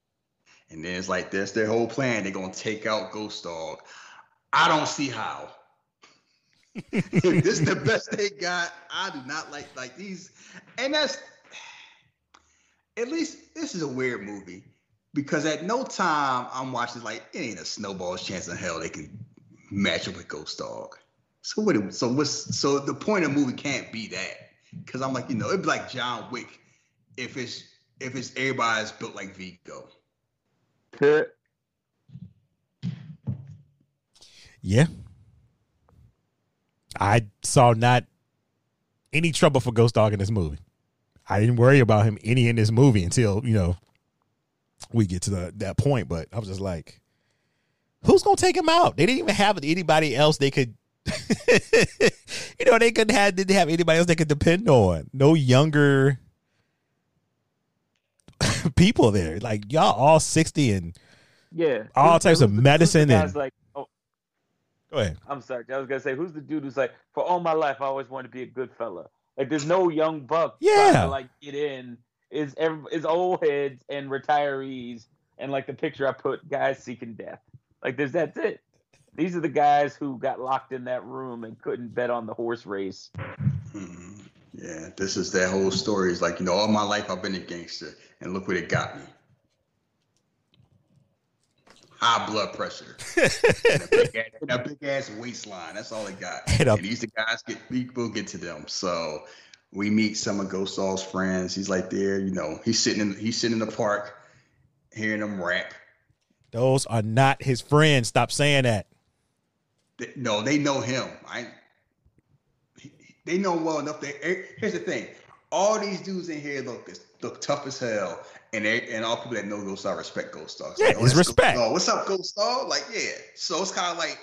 And then it's like that's their whole plan. They're gonna take out Ghost Dog. I don't see how. If this is the best they got, I do not like like these. And that's at least this is a weird movie because at no time I'm watching like it ain't a snowball's chance in hell they can match up with Ghost Dog. So what? So what's so the point of the movie can't be that because I'm like you know it'd be like John Wick if it's if it's everybody's built like Vigo. Yeah. I saw not any trouble for Ghost Dog in this movie. I didn't worry about him any in this movie until, you know, we get to the, that point. But I was just like, who's going to take him out? They didn't even have anybody else they could, you know, they couldn't have, didn't have anybody else they could depend on. No younger people there. Like, y'all all 60 and Yeah. All types of who's the- who's the medicine and- like, go ahead. I'm sorry. I was gonna say, who's the dude who's like, for all my life, I always wanted to be a good fella. Like, there's no young buck Yeah. to like get in. Is every, is old heads and retirees and like the picture I put, guys seeking death. Like, there's that's it. These are the guys who got locked in that room and couldn't bet on the horse race. Mhm. Yeah, this is that whole story. It's like, you know, all my life I've been a gangster, and look what it got me. High blood pressure. and a big, ass, and a big ass waistline. That's all it got. And And these the guys get will get to them. So we meet some of Ghost Dog's friends. He's like there, you know, he's sitting in he's sitting in the park, hearing them rap. Those are not his friends. Stop saying that. They- no, they know him. I they know well enough. They eh, here's the thing: all these dudes in here look look tough as hell, and they, and all people that know Ghost Dog respect Ghost Dog. It's Yeah, like, oh, it's respect. Ghost What's up, Ghost Dog? Like, yeah. So it's kind of like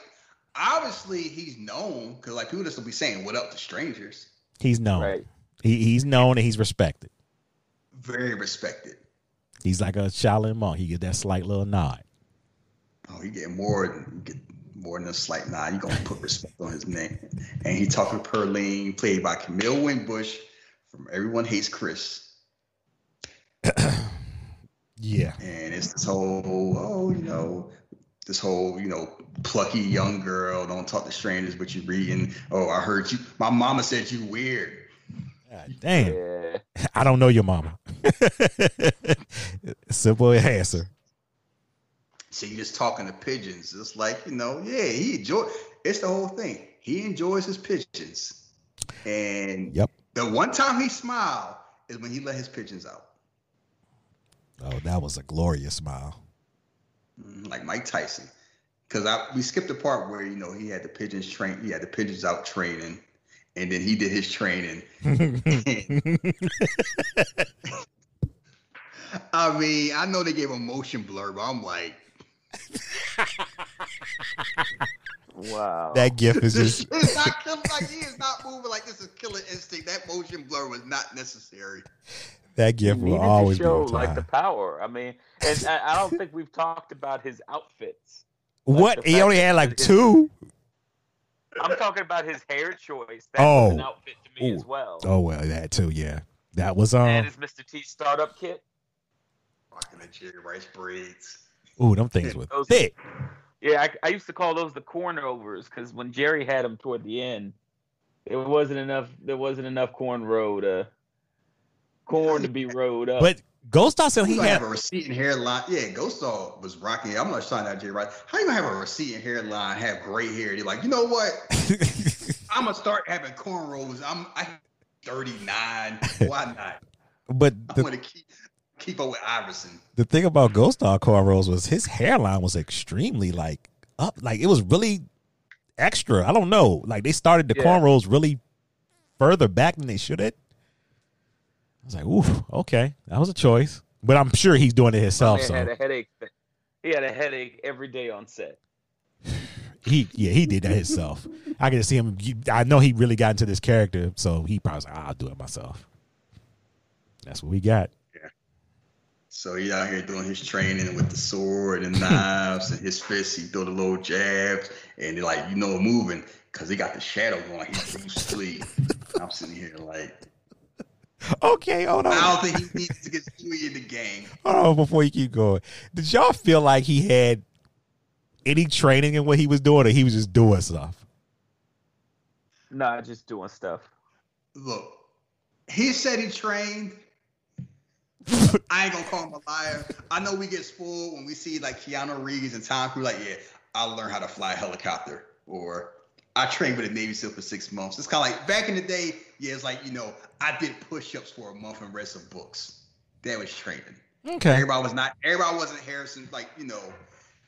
obviously he's known because like people just will be saying what up to strangers. He's known. Right. He, he's known and he's respected. Very respected. He's like a Shaolin monk. He get that slight little nod. Oh, he getting more than get more than a slight nod. You gonna put respect on his name. And he talking to Pearline, played by Camille Winbush from Everyone Hates Chris. Yeah. and it's this whole oh you know this whole you know plucky young girl don't talk to strangers but you're reading oh i heard you my mama said you weird God damn. Yeah. I don't know your mama. Simple answer. so you're just talking to pigeons it's like you know yeah he enjoy it's the whole thing he enjoys his pigeons and Yep. the one time he smiled is when he let his pigeons out Oh, that was a glorious smile. Mhm, like mike tyson because I we skipped the part where you know he had the pigeons train he had the pigeons out training and then he did his training I mean, I know they gave a motion blur, but I'm like, Wow. that gif is just is not kill- like he is not moving like this is killer instinct. That motion blur was not necessary. That gift will needed always to be show like the power. I mean, and I, I don't think we've talked about his outfits. What? He only had like two? I'm talking about his hair choice. That Oh. was an outfit to me Ooh. as well. Oh well, that too, yeah. That was um and his Mr. T startup kit. Rocking the Jerry Rice braids. ooh, them things were Those- thick. Yeah, I, I used to call those the corn overs because when Jerry had them toward the end, it wasn't enough. There wasn't enough corn row to corn to be rowed up. But Ghost Dog said He he had have a receding hairline. Yeah, Ghost Dog was rocking. I'm not trying out Jerry Rice. How you gonna have a receding hairline, have gray hair? You're like, you know what? I'm gonna start having cornrows. I'm I 39. Why not? but I the, want to keep keep up with Iverson. the thing about Ghost Dog cornrows was his hairline was extremely like up, like it was really extra. I don't know. Like they started the Yeah. cornrows really further back than they should have. I was like, ooh, okay, that was a choice. But I'm sure he's doing it himself. man So had a headache. He had a headache every day on set. he, yeah, he did that himself. I can see him. I know he really got into this character, so he probably was like, I'll do it myself. That's what we got. So he out here doing his training with the sword and knives and his fists. He throw the little jabs and they're like, you know, moving because he got the shadow going. He's Bruce Lee. I'm sitting here like, Okay, hold on. I don't think he needs to get Stewie in the game. Hold on before you keep going. Did y'all feel like he had any training in what he was doing, or he was just doing stuff? Nah, just doing stuff. Look, he said he trained. I ain't gonna call him a liar. I know we get spoiled when we see like Keanu Reeves and Tom Cruise. Like, yeah, I learned how to fly a helicopter, or I trained with a Navy SEAL for six months. It's kind of like back in the day. Yeah, it's like you know, I did push-ups for a month and read some books. That was training. Okay. Everybody was not. Everybody wasn't Harrison. Like you know,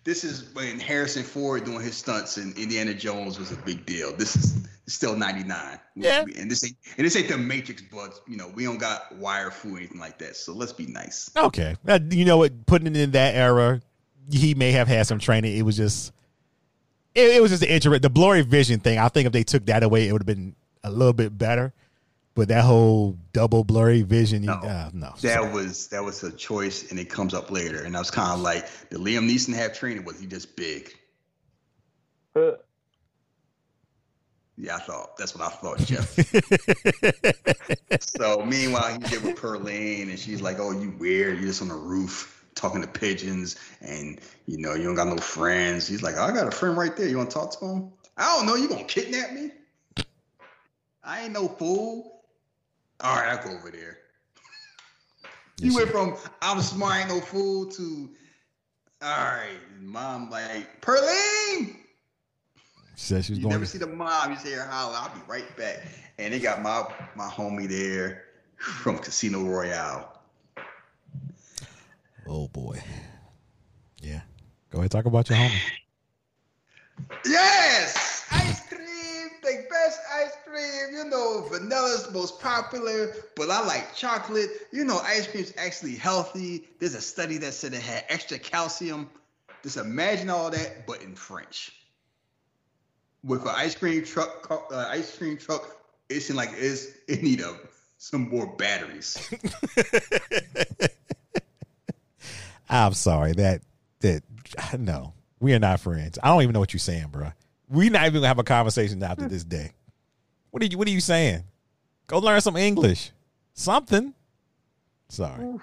this is when Harrison Ford doing his stunts and Indiana Jones was a big deal. This is still '99. Yeah. And this ain't and this ain't the Matrix, but you know we don't got wire fu or anything like that. So let's be nice. Okay. Uh, you know what? Putting it in that era, he may have had some training. It was just, it, it was just an intro. The blurry vision thing. I think if they took that away, it would have been a little bit better. But that whole double blurry vision, you, No. uh, no. That was that was a choice, and it comes up later. And I was kind of like, did Liam Neeson have training? Was he just big? Huh. Yeah, I thought that's what I thought, Jeff. so meanwhile, he get with Pearline, and she's like, "Oh, you weird? You're just on the roof talking to pigeons, and you know you don't got no friends. He's like, I got a friend right there. You want to talk to him? I don't know. You gonna kidnap me? I ain't no fool. All right, I'll go over there. You went from I'm smart, ain't no fool to all right. Mom like Pearline. She said she was You going. never see the mom. You see her holler. I'll be right back. And they got my my homie there from Casino Royale. oh boy. Yeah. Go ahead, talk about your homie. Yes, best ice cream. You know, vanilla's the most popular, but I like chocolate. You know, ice cream's actually healthy. There's a study that said it had extra calcium. Just imagine all that, but in French. With an ice cream truck, uh, ice cream truck, it seemed like it's it need a, some more batteries. I'm sorry that that no, we are not friends. I don't even know what you're saying, bro. We're not even gonna have a conversation after this day. What are you What are you saying? Go learn some English, something. Sorry. Oof.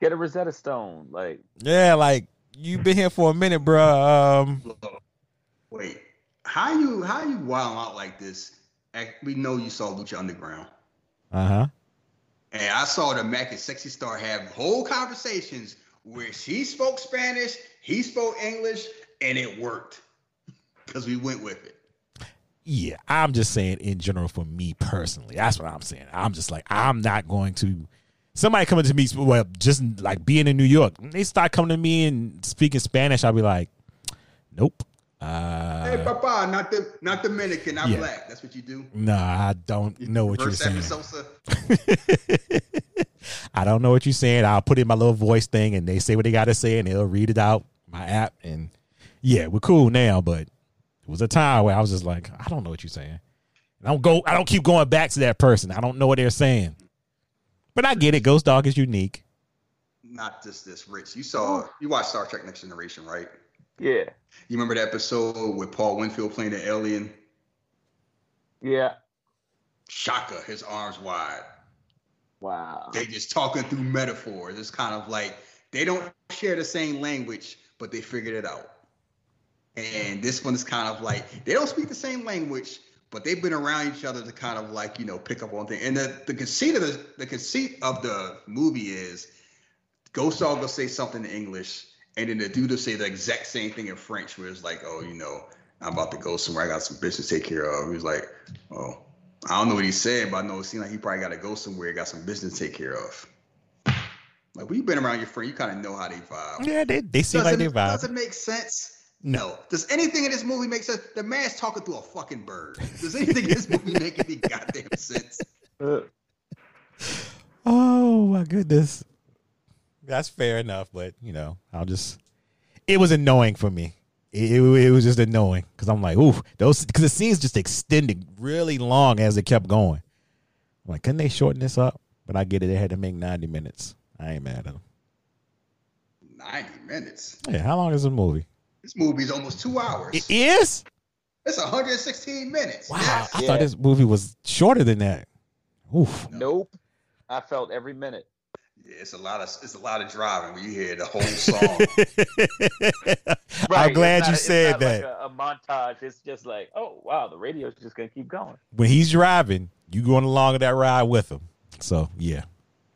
Get a Rosetta Stone. Like, Yeah, like you've been here for a minute, bro. Um, Wait, how you how you wild out like this? We know you saw Lucha Underground. uh huh. And I saw the Mack and Sexy Star have whole conversations where she spoke Spanish, he spoke English, and it worked because we went with it. Yeah, I'm just saying in general for me personally. That's what I'm saying. I'm just like I'm not going to. Somebody coming to me, well, just like being in New York, they start coming to me and speaking Spanish. I'll be like, nope. Uh, hey, Papa, not the not Dominican, not yeah. black. That's what you do. no, I don't know what you're saying. I don't know what you're saying. I'll put in my little voice thing, and they say what they got to say, and they'll read it out my app, and yeah, we're cool now. But it was a time where I was just like, I don't know what you're saying. I don't go. I don't keep going back to that person. I don't know what they're saying. But I get it. Ghost Dog is unique. Not just this, Rich. You saw you watched Star Trek Next Generation, right? yeah, You remember the episode with Paul Winfield playing the alien? yeah. Shaka, his arms wide. Wow. they just talking through metaphors. It's kind of like they don't share the same language, but they figured it out. And this one is kind of like they don't speak the same language, but they've been around each other to kind of like you know pick up on things. And the, the conceit of the the conceit of the movie is Ghost Dog will say something in English, and then the dude will say the exact same thing in French, where it's like, oh, you know, I'm about to go somewhere. I got some business to take care of. He's like, oh, I don't know what he said, but I know it seemed like he probably got to go somewhere. Got some business to take care of. Like we've been around your friend, you kind of know how they vibe. Yeah, they they seem Does like they vibe. does it make sense? No. Does anything in this movie make sense? The man's talking through a fucking bird. Does anything in this movie make any goddamn sense? Oh my goodness. That's fair enough, but you know, I'll just. It was annoying for me. It, it, it was just annoying because I'm like, ooh, those because the scenes just extended really long as it kept going. I'm like, couldn't they shorten this up? But I get it. They had to make 90 minutes. I ain't mad at them. 90 minutes. Yeah, how long is the movie? This movie's almost two hours. It is. It's 116 minutes. Wow, Yes. I Yeah. thought this movie was shorter than that. Oof. nope. I felt every minute. Yeah, it's a lot of it's a lot of driving when you hear the whole song. I'm it's glad not- you it's said not that. Like a, a montage. It's just like, oh wow, the radio's just gonna keep going. when he's driving, you going along that ride with him. So yeah.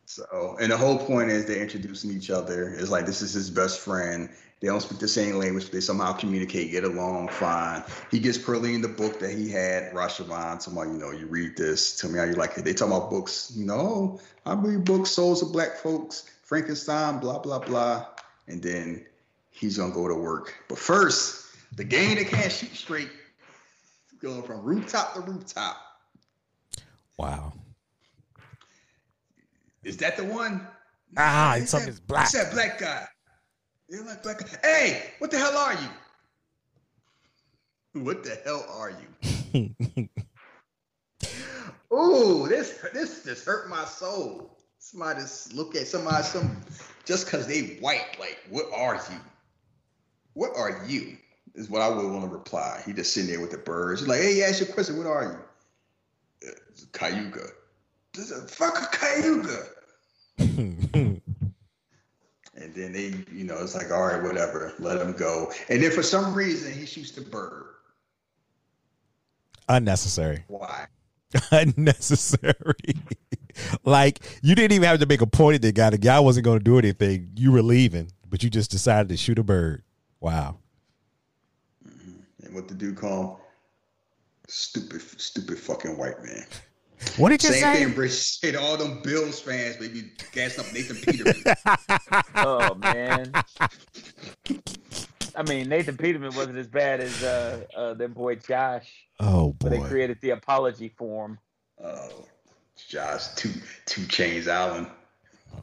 so, and the whole point is they're introducing each other. It's like this is his best friend. They don't speak the same language, but they somehow communicate, get along fine. He gives Pearline the book that he had, Rashomon. Somebody, you know, you read this. Tell me how you like it. They talk about books. You know, I read books, Souls of Black Folks, Frankenstein, blah blah blah. And then he's gonna go to work. But first, the game that can't shoot straight, going from rooftop to rooftop. Wow. Is that the one? Ah, it's something black. He said black guy. Like black? Hey, what the hell are you? What the hell are you? Ooh, this this just hurt my soul. Somebody just look at somebody some just because they white. Like, what are you? What are you? Is what I would want to reply. He just sitting there with the birds. He's like, hey, ask your question. What are you? Uh, Cayuga. This is a fuck a Cayuga. And then they, you know, it's like, all right, whatever, let him go. And then for some reason, he shoots the bird. Unnecessary. Why? Unnecessary. like you didn't even have to make a point at the guy. The guy wasn't going to do anything. You were leaving, but you just decided to shoot a bird. Wow. Mm-hmm. And what the dude called? Stupid, stupid fucking white man. What did you Same say? thing Rich said. All them Bills fans, maybe gassing up Nathan Peterman. Oh man. I mean, Nathan Peterman wasn't as bad as uh, uh their boy Josh, Oh but they created the apology form. Oh, Josh, two two chains Allen.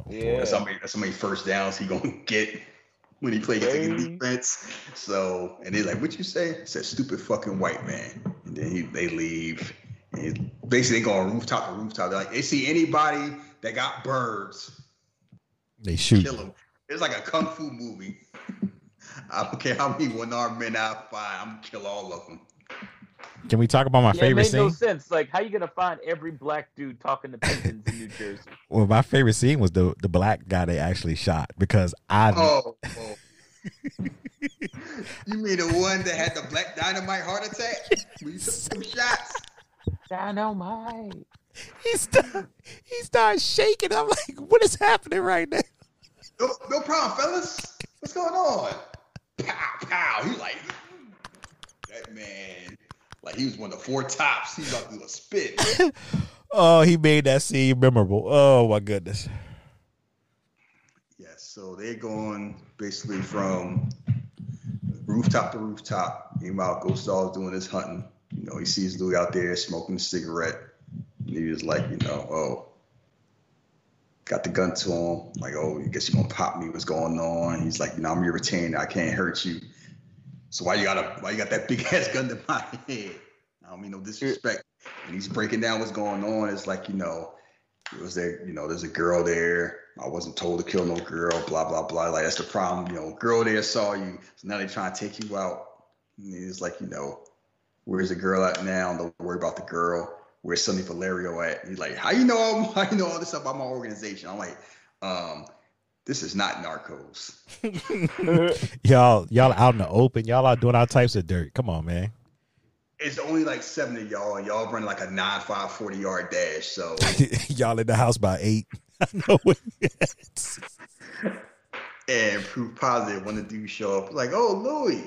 Yeah. That's how many that's how many first downs he gonna get when he plays against Hey. the defense. So and they're like, "What you say?" Said stupid fucking white man. And then he, they leave. And basically, they go on rooftop to rooftop. They're like, they see anybody that got birds, They shoot. kill them. It's like a kung fu movie. I don't care how many one armed men I find, I'm gonna kill all of them. Can we talk about my Yeah, it favorite made no scene? sense. Like, how you gonna find every black dude talking to pigeons in New Jersey? Well, my favorite scene was the the black guy they actually shot because I Oh, oh. you mean the one that had the black dynamite heart attack? When you took some shots? Dynamite. he started he started shaking. I'm like, what is happening right now? No, no problem, fellas. What's going on? Pow, pow. He like that man. Like he was one of the four tops. He's about to do a spin. Oh, he made that scene memorable. Oh my goodness. yes. So they're going basically from rooftop to rooftop. Meanwhile, Ghost Dog's doing his hunting. You know, he sees Louis out there smoking a cigarette. And he was like, you know, oh, got the gun to him. Like, oh, guess you're gonna pop me. What's going on? He's like, you know, I'm your retainer. I can't hurt you. So why you got a why you got that big ass gun to my head? I don't mean no disrespect. And he's breaking down what's going on. It's like, you know, it was there, you know, there's a girl there. I wasn't told to kill no girl, blah, blah, blah. Like that's the problem. You know, girl there saw you. So now they're trying to take you out. And it's like, you know, where's the girl at now? Don't worry about the girl. Where's Sonny Valerio at? And he's like, how you know how you know all this stuff about my organization? I'm like, um, this is not Narcos. y'all, y'all out in the open. Y'all out doing all types of dirt. Come on, man. It's only like seven of y'all, and y'all run like a 9 five forty yard dash. So y'all in the house by eight. I know it. and proof positive when the dudes show up, like, oh Louis,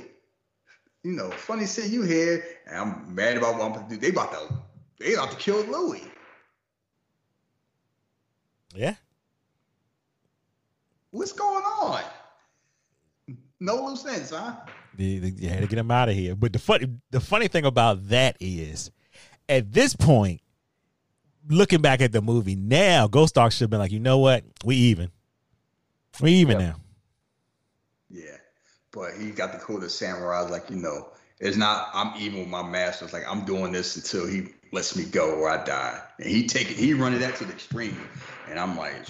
you know, funny see you here, and I'm mad about what I'm gonna do. They about to they about to kill Louis. yeah. What's going on? No loose ends, huh? They, they, they had to get him out of here. But the funny, the funny thing about that is, at this point, looking back at the movie now, Ghost Dog should have been like, you know what, we even, we even Yep. now. But he got the code of samurai. Like you know, it's not I'm even with my master. It's like I'm doing this until he lets me go or I die. And he take it, he running that to the extreme. And I'm like,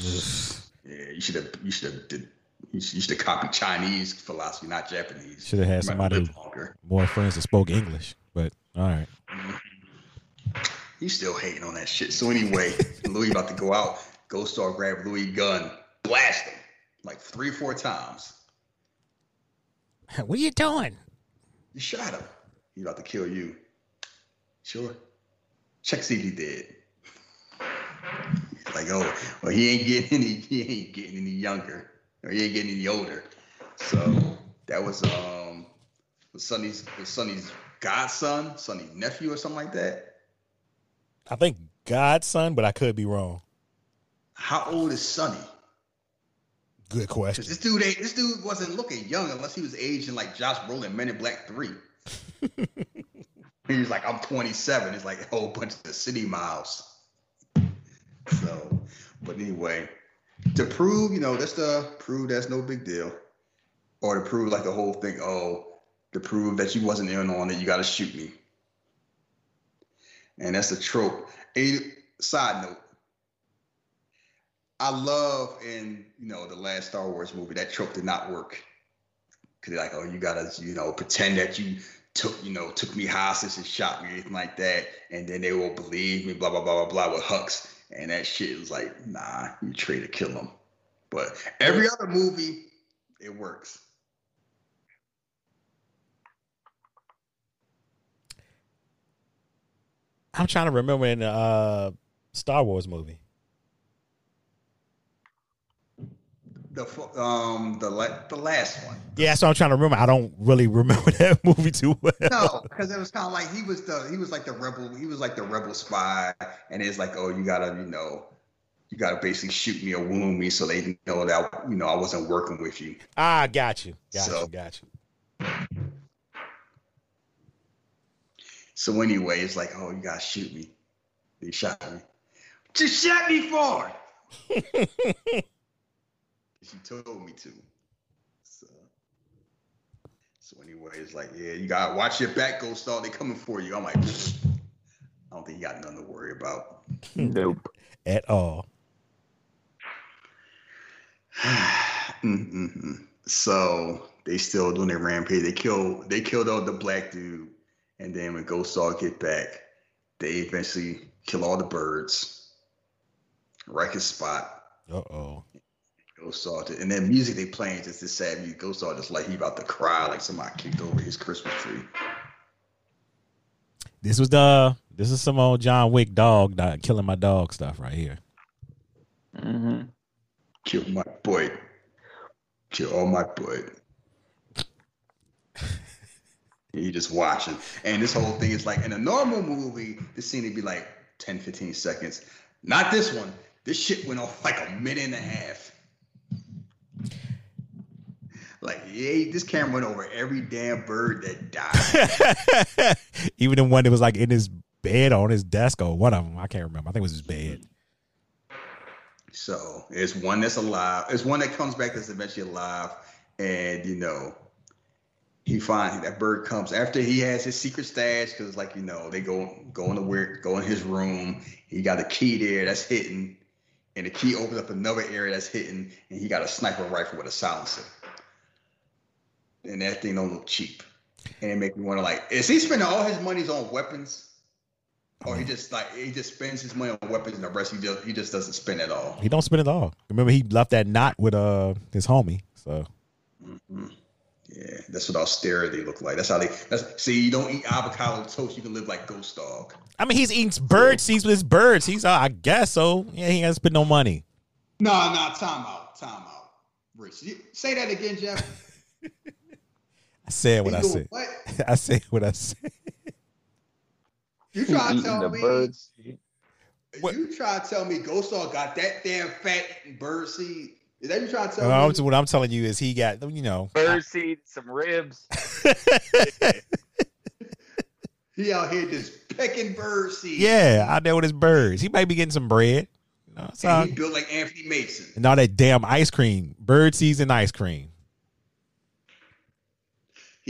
yeah, you should have, you should have did. You should have copied Chinese philosophy, not Japanese. Should have had somebody longer. More friends that spoke English, but all right. Mm-hmm. He's still hating on that shit. So anyway, Louis about to go out. Ghost Star grab Louis gun, blast him like three or four times. What are you doing? You shot him. He about to kill you. Sure. Check see if he did. Like, oh, well, he ain't getting any, he ain't getting any younger. Or he ain't getting any older. So that was um was Sonny's was Sonny's godson, Sonny's nephew or something like that. I think Godson, but I could be wrong. How old is Sonny? Good question. this dude ain't this dude wasn't looking young unless he was aging like Josh Brolin, Men in Black Three. He's like, I'm 27. It's like a whole bunch of city miles. So, but anyway, to prove, you know, that's the prove that's no big deal, or to prove like the whole thing. Oh, to prove that you wasn't in on it, you got to shoot me. And that's a trope. A side note. I love in you know the last Star Wars movie that trope did not work. Cause they're like, oh, you gotta you know pretend that you took you know took me hostage and shot me or anything like that, and then they will believe me, blah blah blah blah blah with Hux, and that shit was like, nah, you trade to kill him. But every other movie, it works. I'm trying to remember in the uh, Star Wars movie. The um the la- the last one. Yeah, so I'm trying to remember. I don't really remember that movie too well. No, because it was kind of like he was the he was like the rebel he was like the rebel spy, and it's like oh you gotta you know you gotta basically shoot me or wound me so they know that you know I wasn't working with you. Ah, got you, got So- you, got you. So anyway, it's like oh you gotta shoot me. They shot me. Just shot me for. it. she told me to. So. So anyway, it's like yeah you gotta watch your back, Ghost Dog. They coming for you. I'm like. I don't think you got nothing to worry about. Nope. At all. So they still doing their rampage. They kill they killed all the black dude, and then when Ghost Dog get back, they eventually kill all the birds, wreck his spot. Uh oh. Ghost Dog, and then music they playing just this sad music. Ghost Dog just like he about to cry, like somebody kicked over his Christmas tree. This was the this is some old John Wick dog not killing my dog stuff right here. Mm-hmm. Kill my boy. Kill all my boy. you just watching. And this whole thing is like in a normal movie, this scene would be like 10, 15 seconds. Not this one. This shit went off like a minute and a half. Like, yeah, this camera went over every damn bird that died. Even the one that was like in his bed or on his desk or one of them. I can't remember. I think it was his bed. So it's one that's alive. It's one that comes back that's eventually alive, and you know, he finds that bird comes after he has his secret stash because, like you know, they go go in the where go in his room. He got a key there that's hidden, and the key opens up another area that's hidden, and he got a sniper rifle with a silencer. And that thing don't look cheap, and it make me wonder like, is he spending all his monies on weapons? Or he just like he just spends his money on weapons and the rest he just he just doesn't spend at all. He don't spend at all. Remember he left that knot with uh his homie. So Mhm. Yeah, that's what austerity look like. That's how they. That's see, you don't eat avocado toast, you can live like Ghost Dog. I mean he's eating bird seeds with his birds. He's uh, I guess so. Yeah, he hasn't spent no money. No, no, time out, time out. Rich, say that again, Jeff. I said what I doing said. What? I said what I said. You try to tell the me? birds. What- You try to tell me Ghost Dog got that damn fat bird seed? Is that you trying to tell Well, me? I'm- what I'm telling you is he got you know Bird seed, some ribs. He out here just pecking bird seed. yeah out there with his birds. He might be getting some bread. You know, so, And he built like Anthony Mason. and all that damn ice cream, bird seeds and ice cream.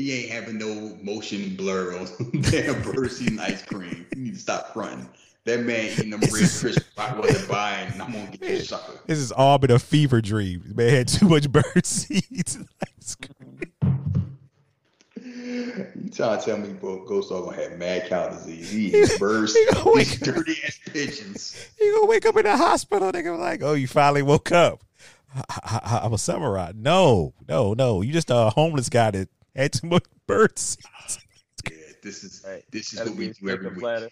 He ain't having no motion blur on damn bird seed ice cream. You need to stop fronting. That man eating them red crisp I wasn't buying. I'm gonna get you sucker. This has all been a fever dream. Man had too much bird seeds. and ice cream. You trying to tell me bro, Ghost Dog gonna have mad cow disease? He eats birds, He these dirty ass pigeons. You gonna wake up in the hospital? They gonna be like, oh, you finally woke up. I, I, I'm a samurai. No, no, no. You just a homeless guy that had too much bird seeds. Yeah, this is Right. this is That'll what we his do every chicken week. platter.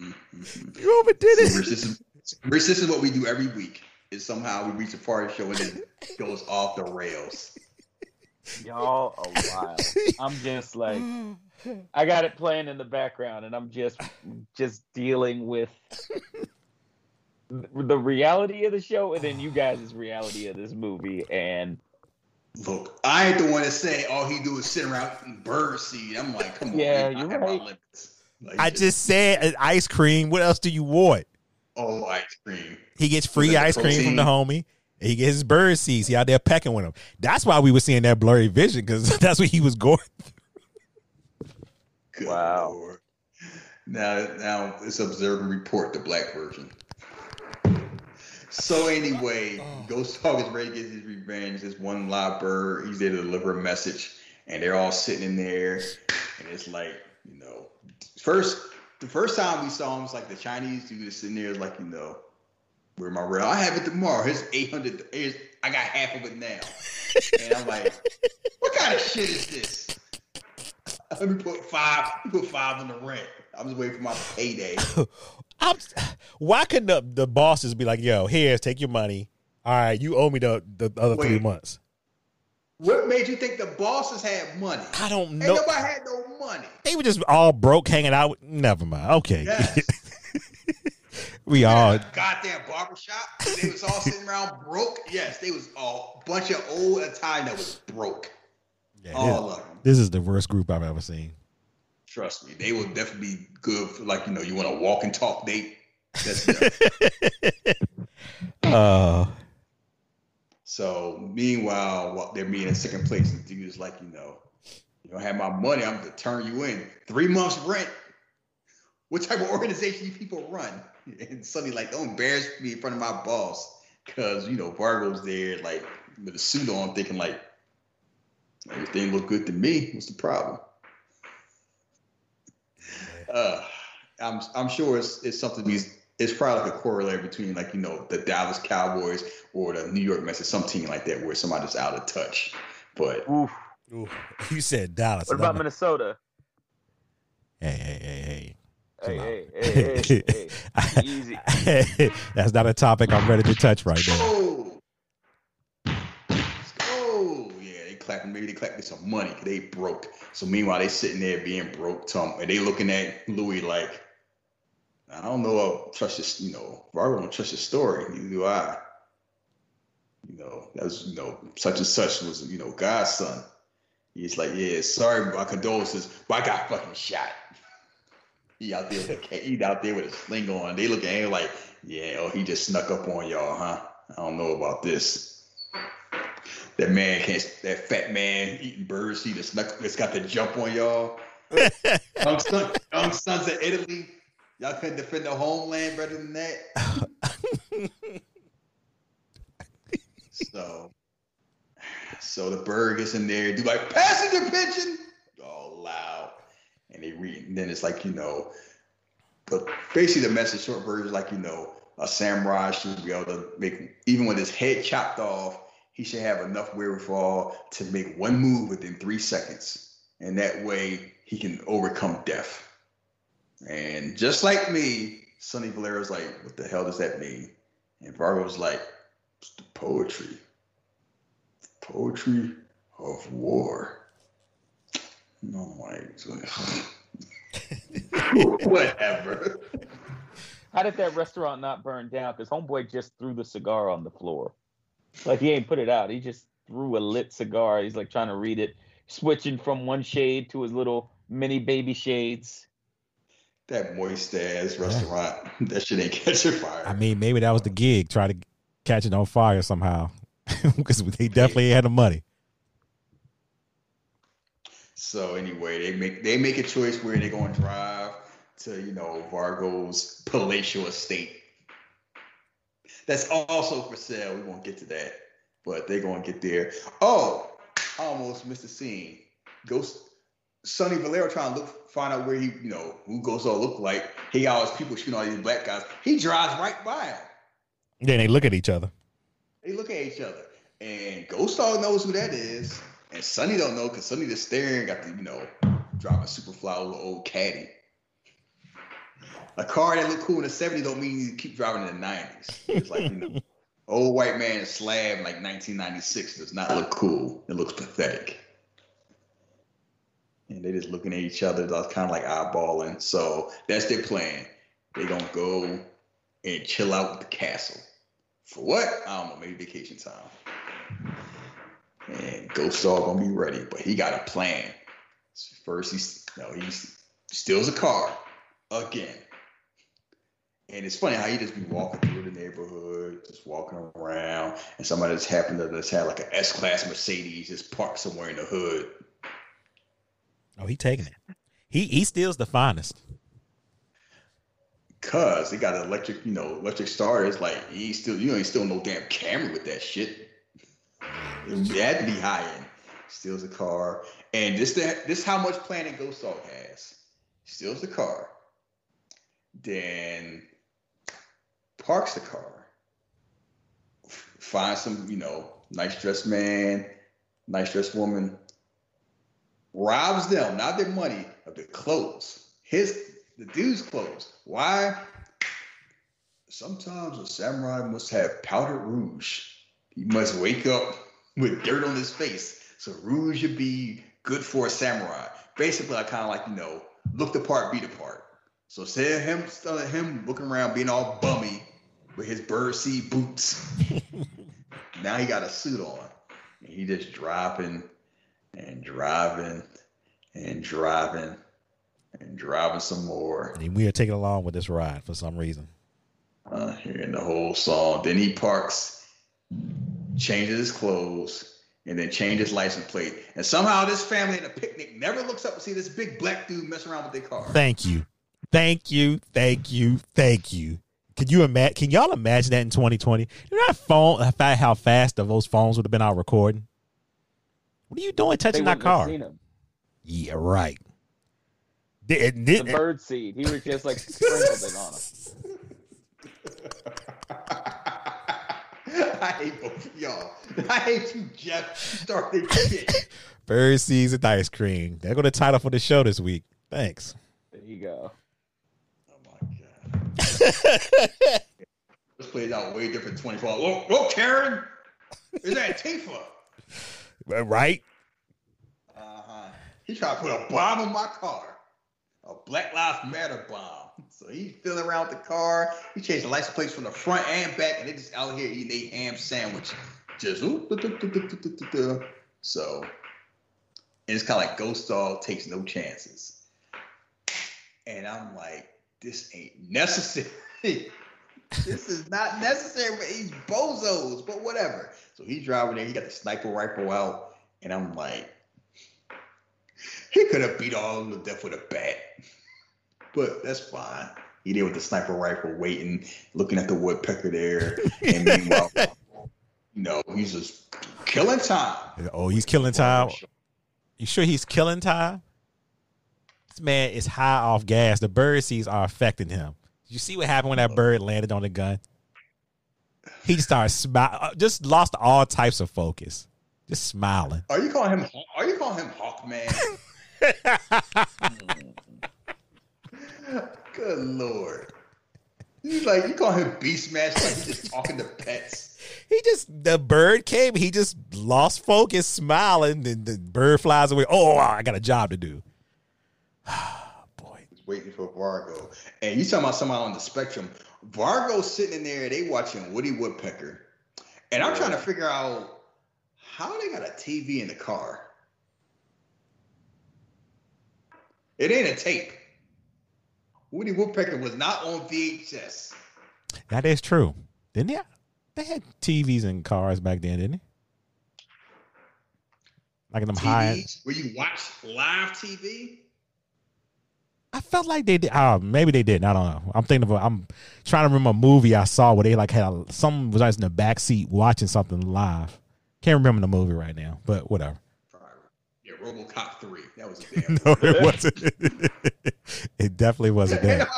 Mhm. You overdid Rich, it. this is Rich, this is what we do every week. Is somehow we reach a part of the show and it goes off the rails. Y'all are wild. I'm just like I got it playing in the background and I'm just just dealing with the reality of the show and then you guys' reality of this movie and Look, I ain't the one that say all he do is sit around eating bird seed. I'm like, come on, Yeah, man, I you're have right. Like, I just said uh, ice cream. What else do you want? oh ice cream. He gets free it the ice cream from the homie. He gets his bird seeds. He out there pecking with him. That's why we were seeing that blurry vision because that's what he was going. Good Wow. Lord. Now, now it's observe and report the black version. So anyway, Ghost Dog is ready to get his revenge. This one live bird, he's there to deliver a message, and they're all sitting in there, and it's like, you know, first the first time we saw him, it's like the Chinese dude is sitting there, like you know, Where my real? I have it tomorrow. Here's eight hundred. Here's I got half of it now. and I'm like, what kind of shit is this? Let me put five. Put five on the rent. I'm just waiting for my payday. I'm, why couldn't the, the bosses be like, "Yo, here's take your money. All right, you owe me the the other Wait. three months." What made you think the bosses had money? I don't Ain't know. nobody had no money. They were just all broke, hanging out. with- Never mind. Okay, Yes. we all. goddamn barbershop. They was all sitting around broke. Yes, they was all bunch of old Italian that was broke. Yeah, All this, of them. this is the worst group I've ever seen. Trust me, they would definitely be good for like you know you want to walk and talk date. That's them. Uh, so meanwhile, while they're being in second place, the dude is like, you know, you don't have my money. I'm gonna turn you in three months rent. What type of organization you people run? And suddenly, like, don't embarrass me in front of my boss, cause you know Vargo's there like with a suit on, thinking like everything look good to me. What's the problem? Uh, I'm I'm sure it's it's something these it's probably like a corollary between like you know the Dallas Cowboys or the New York Mets or some team like that where somebody's out of touch. But Oof. ooh, you said Dallas. What about I'm Minnesota? Hey, hey, hey, hey. Hey, Come hey, hey, hey, hey. Easy. That's not a topic I'm ready to touch right now. oh, oh yeah, they clapping. Maybe they clapping some money 'cause they broke. So meanwhile, they sitting there being broke, Tom, and they looking at Louis like, I don't know. I'll trust this. You know, Vargo don't trust his story. Neither do I. You know, that was you know such and such was you know God's son. He's like, yeah, sorry, my condolences, but I got fucking shot. He out there with a he out there with a sling on. They look at him like, yeah, oh, he just snuck up on y'all, huh? I don't know about this. That man can't. That fat man eating birds. Just snuck. It's got to jump on y'all. young, son, young sons of Italy. Y'all couldn't defend the homeland better than that. So, so the bird gets in there, do like passenger pigeon, all loud, and they read. And then it's like you know, but basically the message, short version, is like you know, a samurai should be able to make even with his head chopped off, he should have enough wherewithal to make one move within three seconds, and that way he can overcome death. And just like me, Sonny Valerio's like, "What the hell does that mean?" And Vargo's like, it's the poetry. Poetry of war. No, like, whatever. How did that restaurant not burn down? Because homeboy just threw the cigar on the floor. Like he ain't put it out. He just threw a lit cigar. He's like trying to read it, switching from one shade to his little mini baby shades. That moist ass restaurant. That shit ain't catching fire. I mean, maybe that was the gig. Try to catch it on fire somehow, because they definitely had the money. So anyway, they make they make a choice where they're gonna drive to, you know, Vargo's palatial estate. That's also for sale. We won't get to that. But they're gonna get there. Oh, I almost missed the scene. Ghost Sonny Valerio trying to look find out where he, you know, who Ghost all look like. He got all his people shooting all these black guys. He drives right by him. Then they look at each other. They look at each other. And Ghost Dog knows who that is. And Sonny don't know because Sonny just staring, got the, you know, driving super fly little old caddy. A car that looked cool in the 70s don't mean you keep driving in the 90s. It's like, you know, old white man slab like 1996 does not look cool. It looks pathetic. And they're just looking at each other, that's kind of like eyeballing. So that's their plan. They're gonna go and chill out with the castle. For what? I don't know, maybe vacation time. And Ghost Dog gonna be ready, but he got a plan. First, he's know, he steals a car again. And it's funny how you just be walking through the neighborhood, just walking around, and somebody just happened to just have like an S-class Mercedes just parked somewhere in the hood. Oh, he taking it. He he steals the finest. Cause they got an electric, you know, electric starter. It's like he still, you know, he still no damn camera with that shit. It had to be high end. Steals a car, and this that this how much planning Ghost Dog has. Steals the car, then parks the car, find some, you know, nice dressed man, nice dressed woman, robs them, not their money, of their clothes. His the dude's clothes. Why? Sometimes a samurai must have powdered rouge. He must wake up with dirt on his face. So rouge should be good for a samurai. Basically, I kind of like, you know, look the part, be the part. So say him, him looking around being all bummy with his birdseed boots. now he got a suit on. And he just driving and driving and driving and driving some more. And we are taking along with this ride for some reason. Uh, hearing the whole song. Then he parks, changes his clothes, and then changes license plate. And somehow this family in a picnic never looks up to see this big black dude mess around with their car. Thank you. Thank you. Thank you. Thank you. Can you imagine? Can y'all imagine that in 2020? You know that phone, how fast those phones would have been out recording. What are you doing touching that car? Yeah, right. The, the, the bird seed. He was just like sprinkled it on him. I hate both of y'all. I hate you, Jeff. Starting shit. Bird seeds and ice cream. They're going to title for the show this week. Thanks. There you go. This plays out way different 24. Oh, oh Karen! Is that Tifa? Right? Uh-huh. He tried to put a bomb in my car. A Black Lives Matter bomb. So he's feeling around the car. He changed the license plates from the front and back, and they just out here eating a ham sandwich. Just so it's kind of like Ghost Dog takes no chances. And I'm like, this ain't necessary. this is not necessary for these bozos, but whatever. So he's driving there. He got the sniper rifle out, and I'm like, he could have beat all of them to death with a bat, but that's fine. He did with the sniper rifle, waiting, looking at the woodpecker there, and meanwhile, you know, he's just killing time. Oh, he's killing time. You sure he's killing time? This man is high off gas. The bird seeds are affecting him. You see what happened when that bird landed on the gun? He started smiling, uh, just lost all types of focus, just smiling. Are you calling him? Are you calling him Hawkman? Good lord! He's like you call him Beastmaster, like he's just talking to pets. He just the bird came. He just lost focus, smiling, and the bird flies away. Oh, I got a job to do. Boy. Waiting for Vargo. And you talking about somebody on the spectrum. Vargo's sitting in there, they watching Woody Woodpecker. And I'm trying to figure out how they got a TV in the car. It ain't a tape. Woody Woodpecker was not on VHS. That is true. Didn't they? They had TVs in cars back then, didn't they? Like in them TVs, high. Where you watch live TV? I felt like they did. Uh, maybe they didn't. I don't know. I'm thinking of. I'm trying to remember a movie I saw where they like had a, someone was in the back seat watching something live. Can't remember the movie right now, but whatever. Yeah, RoboCop three. That was a damn. no, it wasn't. it definitely wasn't that.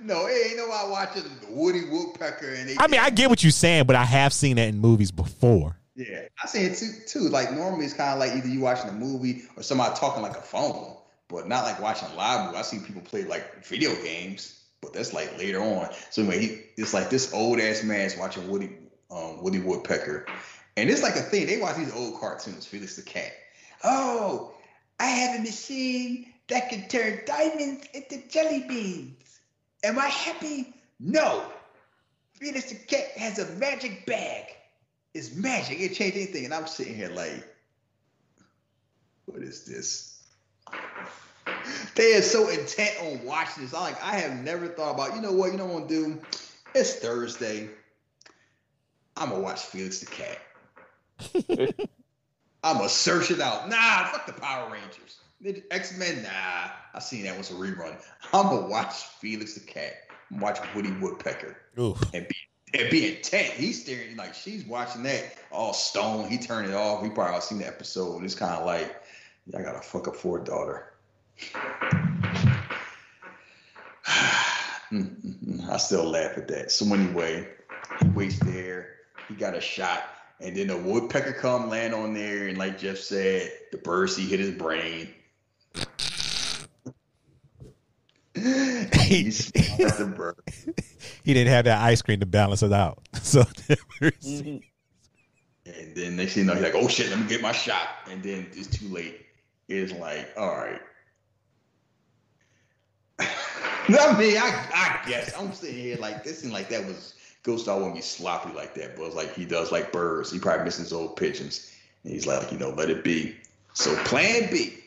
no, it ain't nobody watching the Woody Woodpecker and. I mean, I get what you're saying, but I have seen that in movies before. Yeah, I see it too. Too like normally it's kind of like either you watching a movie or somebody talking like a phone but not like watching live. I see people play like video games, but that's like later on. So anyway, he, it's like this old ass man's watching Woody um, Woody Woodpecker, and it's like a thing. They watch these old cartoons. Felix the Cat. Oh, I have a machine that can turn diamonds into jelly beans. Am I happy? No. Felix the Cat has a magic bag. It's magic. It change anything. And I'm sitting here like, what is this? They are so intent on watching this. I'm like, I have never thought about, you know what, you know what I'm gonna do? It's Thursday. I'm gonna watch Felix the Cat. I'm gonna search it out. Nah, fuck the Power Rangers. X Men, nah. I seen that was a rerun. I'm gonna watch Felix the Cat. I'm watch Woody Woodpecker. Oof. And be and be intent. He's staring like she's watching that all stone. He turned it off. We probably all seen the episode. It's kind of like I got a fuck up for a daughter. Mm, mm, mm. I still laugh at that. So anyway, he waits there. he got a shot, and then the woodpecker come land on there, and like Jeff said, the bird seed hit his brain. he the bird. He didn't have that ice cream to balance it out. So Mm-hmm. And then next thing you know, he's like, oh shit, let me get my shot. And then it's too late. It's like, all right. I mean, I, I guess I'm sitting here like this and like that was Ghost Star won't be sloppy like that, but it's like he does like birds. He probably misses old pigeons. And he's like, you know, let it be. So plan B.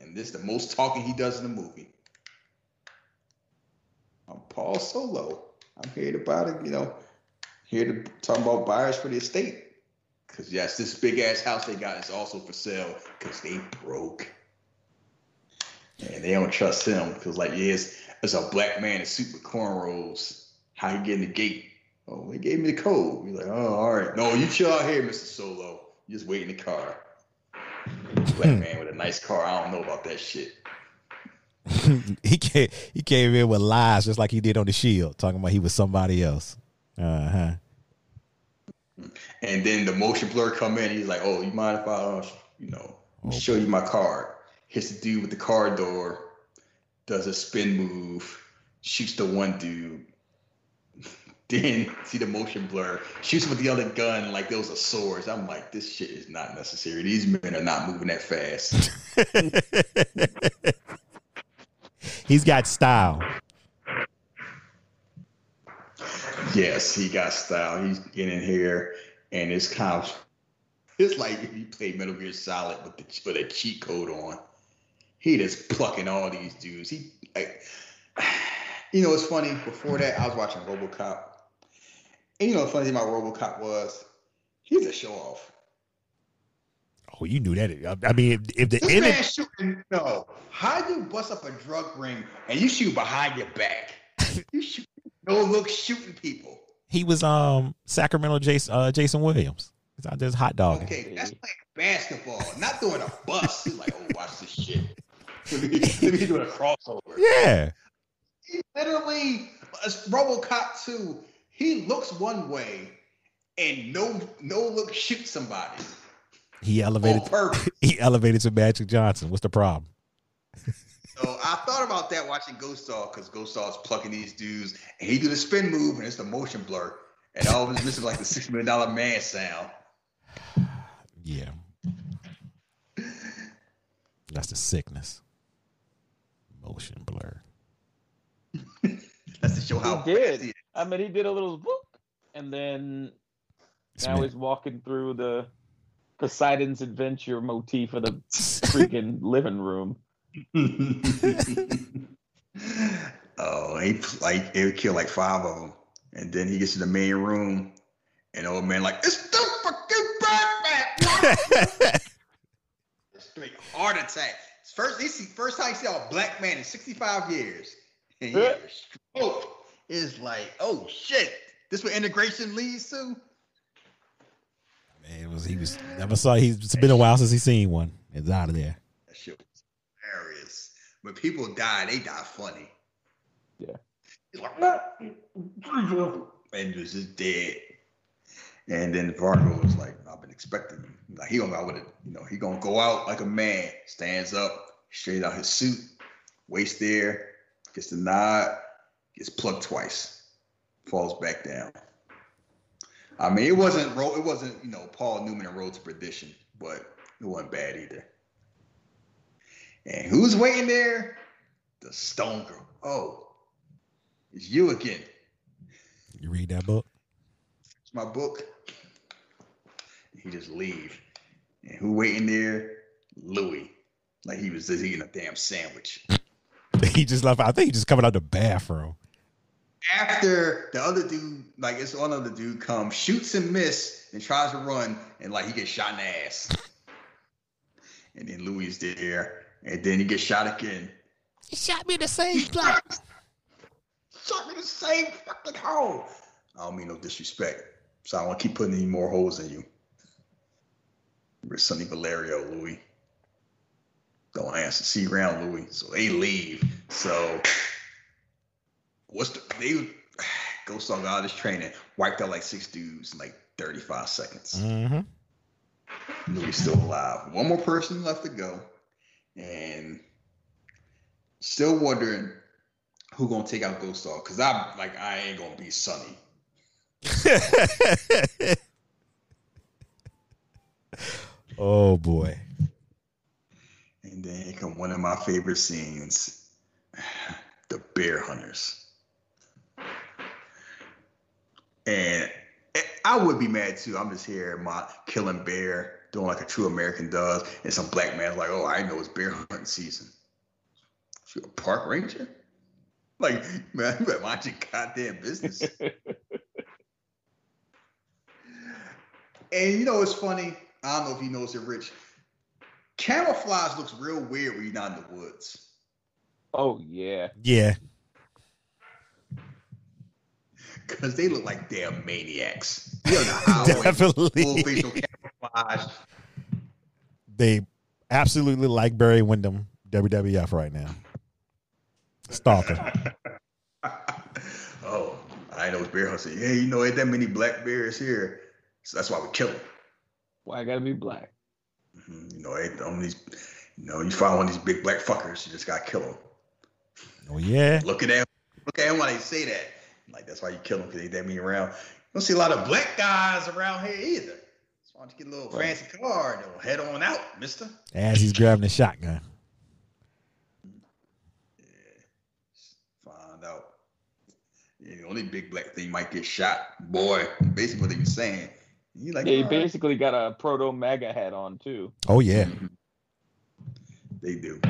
And this is the most talking he does in the movie. I'm Paul Solo. I'm here to buy the, you know, here to talk about buyers for the estate. Cause yes, this big ass house they got is also for sale because they broke. And they don't trust him because like yes, it's a black man in suit with cornrows. How you get in the gate? Oh, he gave me the code. He's like, oh, all right. No, you chill out here, Mr. Solo. You just wait in the car. Black man with a nice car. I don't know about that shit. he came he came in with lies just like he did on the shield, talking about he was somebody else. Uh huh. And then the motion blur come in. He's like, "Oh, you mind if I, uh, you know, show you my card?" Hits the dude with the car door, does a spin move, shoots the one dude. Then see the motion blur, shoots with the other gun like those are swords. I'm like, this shit is not necessary. These men are not moving that fast. He's got style. yes, he got style. He's getting here, and it's kind of it's like if you play Metal Gear Solid with the with a cheat code on. He just plucking all these dudes. He, like, you know, it's funny. Before that, I was watching RoboCop, and you know, the funny thing about RoboCop was he's a show off. Oh, you knew that. I mean, if, if the This enemy, man shooting. No, how do you bust up a drug ring and you shoot behind your back? You shoot no look shooting people. He was um Sacramento Jason uh, Jason Williams. He's out there hot dog. Okay, that's playing basketball, not doing a bus. He's like, oh, watch this shit. Let me, let me do a crossover. Yeah. He literally, it's RoboCop 2, he looks one way and no no look shoot somebody. He elevated he elevated to Magic Johnson. What's the problem? So I thought about that watching Ghost Star because Ghost Star is plucking these dudes and he do the spin move and it's the motion blur. And all of it's missing like the six million dollar man sound. Yeah. That's the sickness. Motion blur. That's to show how He did. he is. I mean, he did a little book, and then now Smith. he's walking through the Poseidon's Adventure motif of the freaking living room. oh, he like he would kill like five of them, and then he gets to the main room, and old man like it's the fucking Batman. Straight heart attack. First, he see first time he see a black man in sixty five years, and he stroke. Like, oh shit, this what integration leads to. Man, it was he was never saw he's it's been a while since he's seen one. It's out of there. That shit was hilarious. When people die, they die funny. Yeah. He's like, and was just dead. And then Vargo was like, I've been expecting you. Like he gonna go with it, you know, he gonna go out like a man, stands up, straight out his suit, waist there, gets the nod, gets plucked twice, falls back down. I mean, it wasn't it wasn't, you know, Paul Newman and Road to Perdition, but it wasn't bad either. And who's waiting there? The Stone Girl. Oh, it's you again. You read that book? It's my book. He just leave. And who waiting there? Louis. Like he was just eating a damn sandwich. He just left. I think he just coming out the bathroom. After the other dude, like it's one other dude comes, shoots and miss, and tries to run, and like he gets shot in the ass. And then Louis is there, and then he gets shot again. He shot me in the same spot. Shot me the same fucking hole. I don't mean no disrespect. So I don't keep putting any more holes in you. You're Sonny Valerio, Louis. Don't answer. See you around, Louis. So they leave. So what's the they Ghost Dog out of his training, wiped out like six dudes in like 35 seconds. Mm-hmm. Louis still alive. One more person left to go, and still wondering who gonna take out Ghost Dog because I'm like I ain't gonna be Sunny. oh boy. And then here come one of my favorite scenes: the bear hunters. And I would be mad too. I'm just here, my killing bear, doing like a true American does, and some black man's like, "Oh, I know it's bear hunting season." You a park ranger? Like, man, you better mind your goddamn business. and you know, it's funny. I don't know if he knows it, Rich. Camouflage looks real weird when you're not in the woods. Oh yeah. Yeah. Because they look like damn maniacs. You know how Definitely. full facial camouflage. They absolutely like Barry Windham WWF right now. Stalker. oh, I know it's bear hunting. Yeah, you know, ain't that many black bears here. So that's why we kill them. Why I gotta be black? Mhm, You know, ain't on these, you know, you find one of these big black fuckers, you just gotta kill them. Oh yeah. Look at them. Look at them when they say that. Like that's why you kill them because they that many around. You don't see a lot of black guys around here either. So why don't you get a little Right. fancy car and they'll head on out, Mister? As he's grabbing the shotgun. Find out. Yeah, the only big black thing might get shot. Boy, basically what they were saying. You like Yeah, he "All right." basically got a proto MAGA hat on too. Oh yeah. Mhm. They do.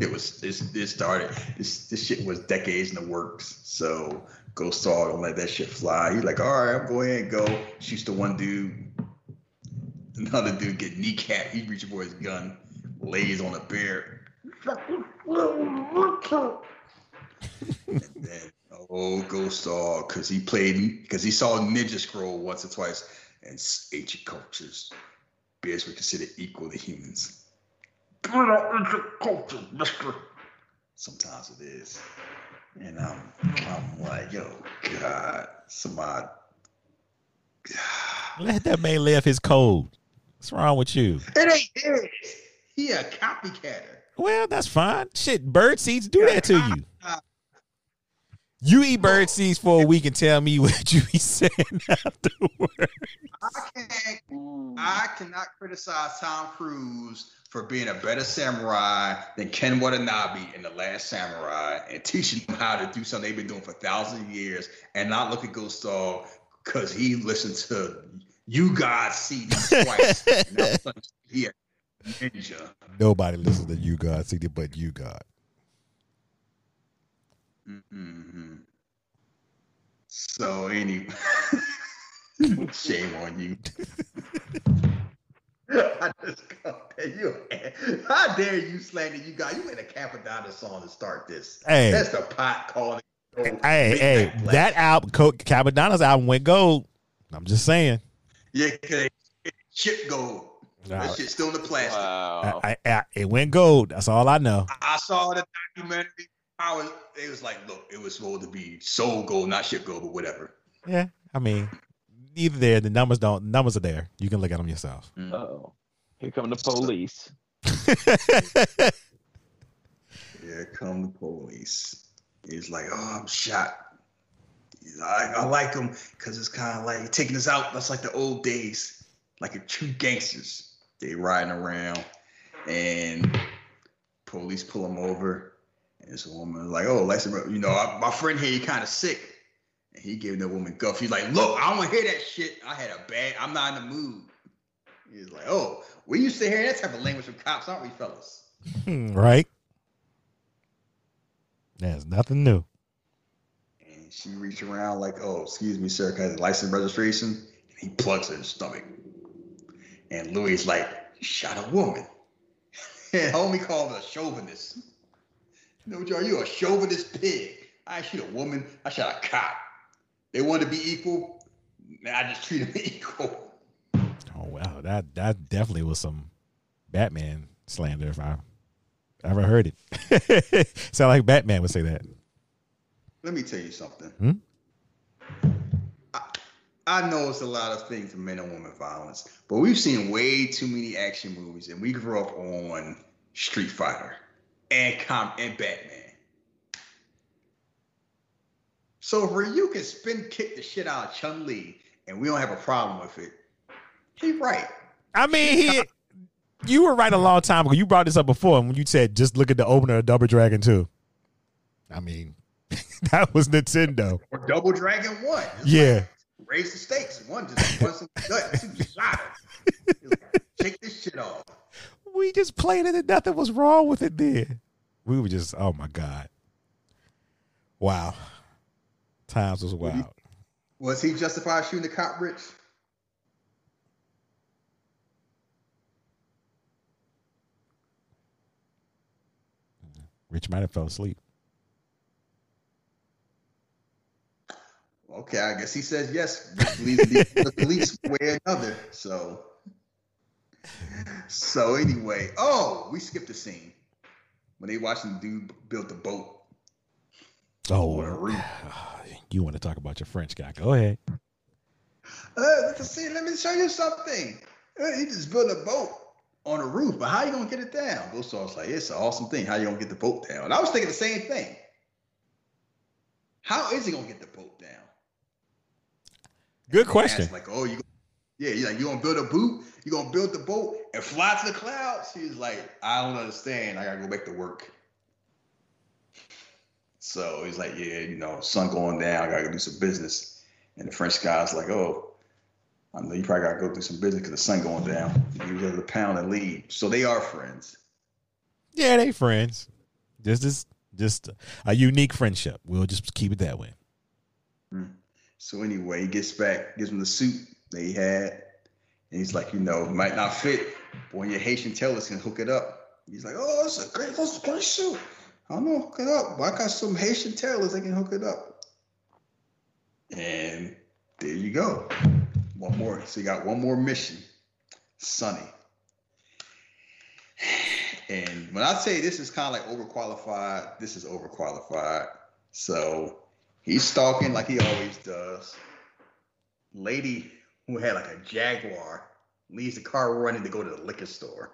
It was this this started this this shit was decades in the works. So Ghost Dog don't let that shit fly. He's like, all right, I'm going ahead and go. Shoots the one dude. Another dude get kneecap. He reaches for his gun, lays on a bear. and then oh Ghost Dog, because he played because he saw Ninja Scroll once or twice, and ancient cultures, bears were considered equal to humans. Sometimes it is. And I'm, I'm like, yo, God, somebody. Let that man live his code. What's wrong with you? It ain't his. He a copycatter. Well, that's fine. Shit, bird seeds do that to you. You eat bird seeds for a week and tell me what you be saying afterwards. I can't I cannot criticize Tom Cruise for being a better samurai than Ken Watanabe in The Last Samurai and teaching them how to do something they've been doing for thousands of years and not look at Ghost Dog because he listened to you guys see twice. and he a ninja. Nobody listens to you, God, see but you, God. hmm So anyway, shame on you. I just you. How dare you slander U-God? You made a Cappadonna song to start this. Hey. That's the pot calling. Hey, hey, that album, Co- Cappadonna's album went gold. I'm just saying. yeah, cause it chip gold. Nah, That shit's still in the plastic. Wow. I, I, I- it went gold. That's all I know. I saw the documentary. I was, it was like, look, it was supposed to be soul gold, not ship gold, but whatever. Yeah, I mean, either there, the numbers don't. Numbers are there. You can look at them yourself. Oh, here come the police. Here come the police. He's like, oh, I'm shot. He's like, I like him because it's kind of like taking us out. That's like the old days, like a true gangsters. They riding around, and police pull him over. And this woman is like, oh, listen, you know, I, my friend here, he kind of sick. And he gave the woman guff. He's like, look, I don't want to hear that shit. I had a bad, I'm not in the mood. He's like, oh, we used to hear that type of language from cops, aren't we, fellas? Hmm, right? There's nothing new. And she reached around like, oh, excuse me, sir, can I have license registration? And he plugs her in the stomach. And Louis is like, you shot a woman. And homie called her a chauvinist. You know, Joe, you are? You a chauvinist pig. I shoot a woman, I shot a cop. They want to be equal. I just treat them equal. Oh wow, that that definitely was some Batman slander if I ever heard it. Sound like Batman would say that. Let me tell you something. Hmm? I, I know it's a lot of things men and women violence, but we've seen way too many action movies, and we grew up on Street Fighter and Com and Batman. So if Ryu can spin kick the shit out of Chun Li, and we don't have a problem with it, he right. I mean, he, you were right a long time ago. You brought this up before when you said just look at the opener of Double Dragon 2. I mean, that was Nintendo. Or Double Dragon 1. It's Yeah. like, raise the stakes. One just wants some gut. Two shot. He's like, Shake this shit off. We just played it and nothing was wrong with it then. We were just, oh my God. Wow. Times was wild. Was he justified shooting the cop, Rich? Rich might have fell asleep. Okay, I guess he says yes. Believes the police one way or another. So, so anyway, oh, we skipped a scene when they watching the dude build the boat. Oh, you want to talk about your French guy? Go ahead. Uh, let's see. Let me show you something. Uh, He just built a boat on a roof, but how you gonna get it down? Ghost Star's like, it's an awesome thing. How you gonna get the boat down? And I was thinking the same thing. How is he gonna get the boat down? Good question. asked, Like, oh, you, yeah, you like you gonna build a boot? You gonna build the boat and fly to the clouds? He's like, I don't understand. I gotta go back to work. So he's like, yeah, you know, sun going down. I gotta go do some business. And the French guy's like, oh, I know you probably gotta go through some business because the sun going down. He was able to pound and leave. So they are friends. Yeah, they friends. Just, just, just a unique friendship. We'll just keep it that way. Hmm. So anyway, he gets back, gives him the suit that he had, and he's like, you know, it might not fit, but when your Haitian tailors can hook it up. He's like, oh, it's a great, that's a great suit. I don't know, hook it up. Well, I got some Haitian tailors that can hook it up. And there you go. One more. So you got one more mission. Sunny. And when I say this is kind of like overqualified, this is overqualified. So he's stalking like he always does. Lady who had like a Jaguar leaves the car running to go to the liquor store.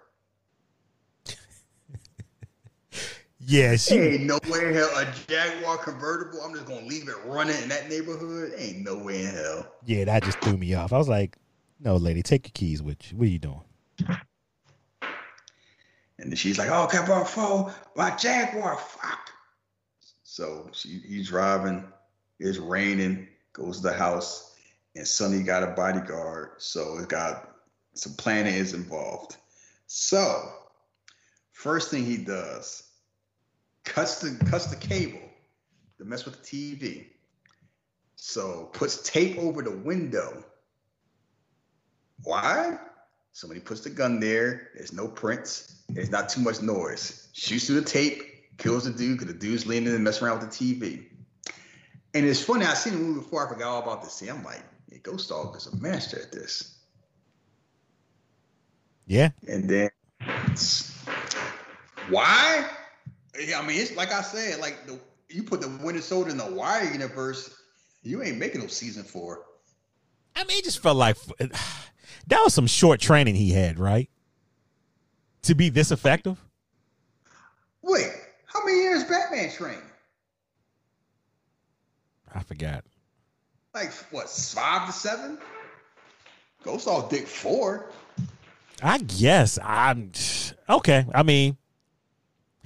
Yeah, she. Ain't no way in hell a Jaguar convertible. I'm just gonna leave it running in that neighborhood. Ain't no way in hell. Yeah, that just threw me off. I was like, "No, lady, take your keys with you. What are you doing?" And then she's like, "Oh, come on, phone, my Jaguar, fuck." So she he's driving. It's raining. Goes to the house, and Sonny got a bodyguard. So it got some planning is involved. So first thing he does, cuts the cuts the cable to mess with the TV. So puts tape over the window. Why? Somebody puts the gun there. There's no prints. There's not too much noise. Shoots through the tape, kills the dude because the dude's leaning and messing around with the TV. And it's funny, I seen the movie before. I forgot all about this. See, I'm like, yeah, Ghost Dog is a master at this. Yeah, And then why? Yeah, I mean, it's like I said, like the you put the Winter Soldier in the Wire universe, you ain't making no season four. I mean, it just felt like that was some short training he had, right? To be this effective. Wait, how many years Batman trained? I forgot. Like what, five to seven? Ghost Dog Dick four. I guess I'm okay. I mean,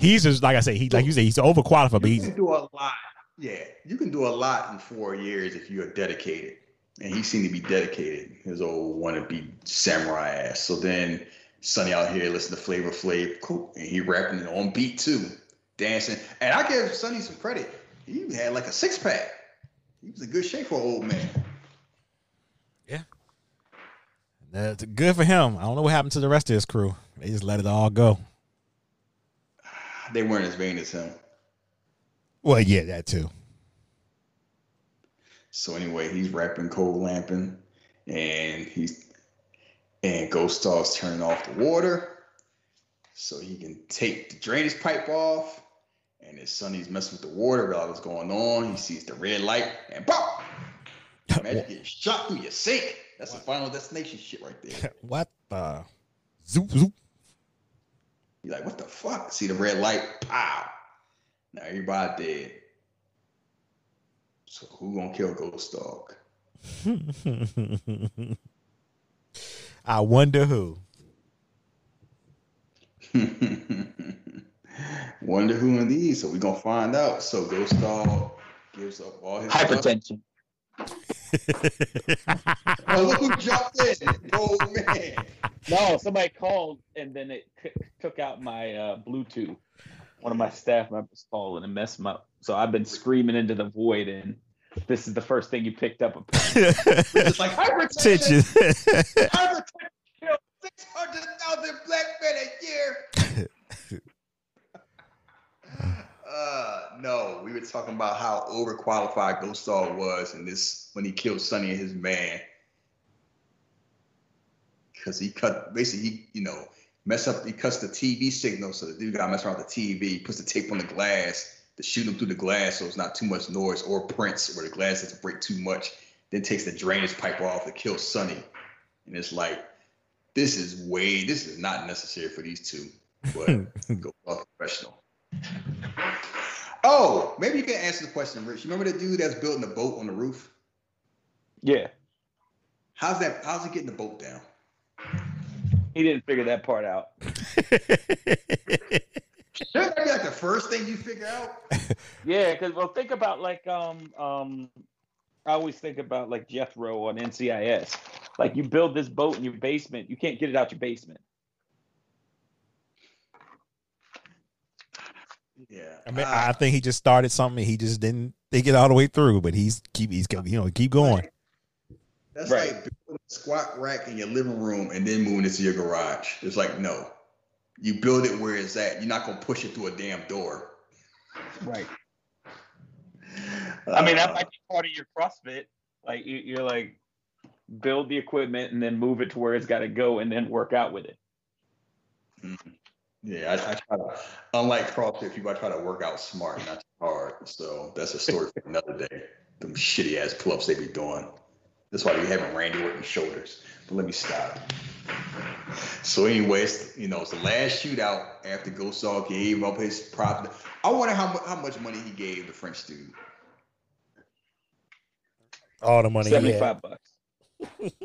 he's just like I say. He like you say he's overqualified, but You he's can do a lot. Yeah, you can do a lot in four years if you're dedicated. And he seemed to be dedicated. His old wannabe samurai ass. So then Sonny out here listen to Flavor Flav, cool, and he rapping it on beat too, dancing. And I give Sonny some credit. He had like a six pack. He was in good shape for an old man. yeah. That's good for him. I don't know what happened to the rest of his crew. They just let it all go. They weren't as vain as him. Well, yeah, that too. So anyway, he's rapping Cold Lampin', and he's and Ghost Star's turning off the water so he can take the drainage pipe off. And his son, he's messing with the water, realize what's going on. He sees the red light and pop. Imagine getting shot through your sink. That's the final destination shit right there. what the? Zoop zoop. You're like, what the fuck? See the red light? Pow! Now everybody dead. So who gonna kill Ghost Dog? I wonder who. wonder who indeed. So we're gonna find out. So Ghost Dog gives up all his hypertension. oh, look who jumped in, old man. No, somebody called and then it c- took out my uh, Bluetooth. One of my staff members called and it messed me up. So I've been screaming into the void, and this is the first thing you picked up. It's like hypertension. Hypertension. Hypertension kills six hundred thousand black men a year. uh, no, we were talking about how overqualified Ghost Dog was, and this when he killed Sonny and his man, because he cut basically he you know mess up he cuts the TV signal, so the dude got mess around with the TV, puts the tape on the glass to shoot him through the glass, so it's not too much noise or prints where the glass doesn't break too much. Then takes the drainage pipe off to kill Sonny, and it's like this is way this is not necessary for these two, but go fuck professional. Oh, maybe you can answer the question, Rich. You remember the dude that's building the boat on the roof? yeah, How's that? How's he getting the boat down? He didn't figure that part out. Shouldn't that be like the first thing you figure out? Yeah, because well, think about like um um, I always think about like Jethro on NCIS. Like you build this boat in your basement, you can't get it out your basement. Yeah, I mean, Ah, I think he just started something. He just didn't think it all the way through, but he's keep he's you know keep going. That's Right. like building a squat rack in your living room and then moving it to your garage. It's like no, you build it where it's at. You're not gonna push it through a damn door. Right. I mean, that Uh, might be part of your CrossFit. Like you, you're like build the equipment and then move it to where it's got to go, and then work out with it. Yeah, I, I try to. Unlike CrossFit, people I try to work out smart, not too hard. So that's a story for another day. Them shitty ass pull-ups they be doing. That's why they be having Randy Orton shoulders. But let me stop. So, anyways, you know, it's the last shootout after Ghost Dog gave up his prop. I wonder how much how much money he gave the French dude. All the money he had. five bucks.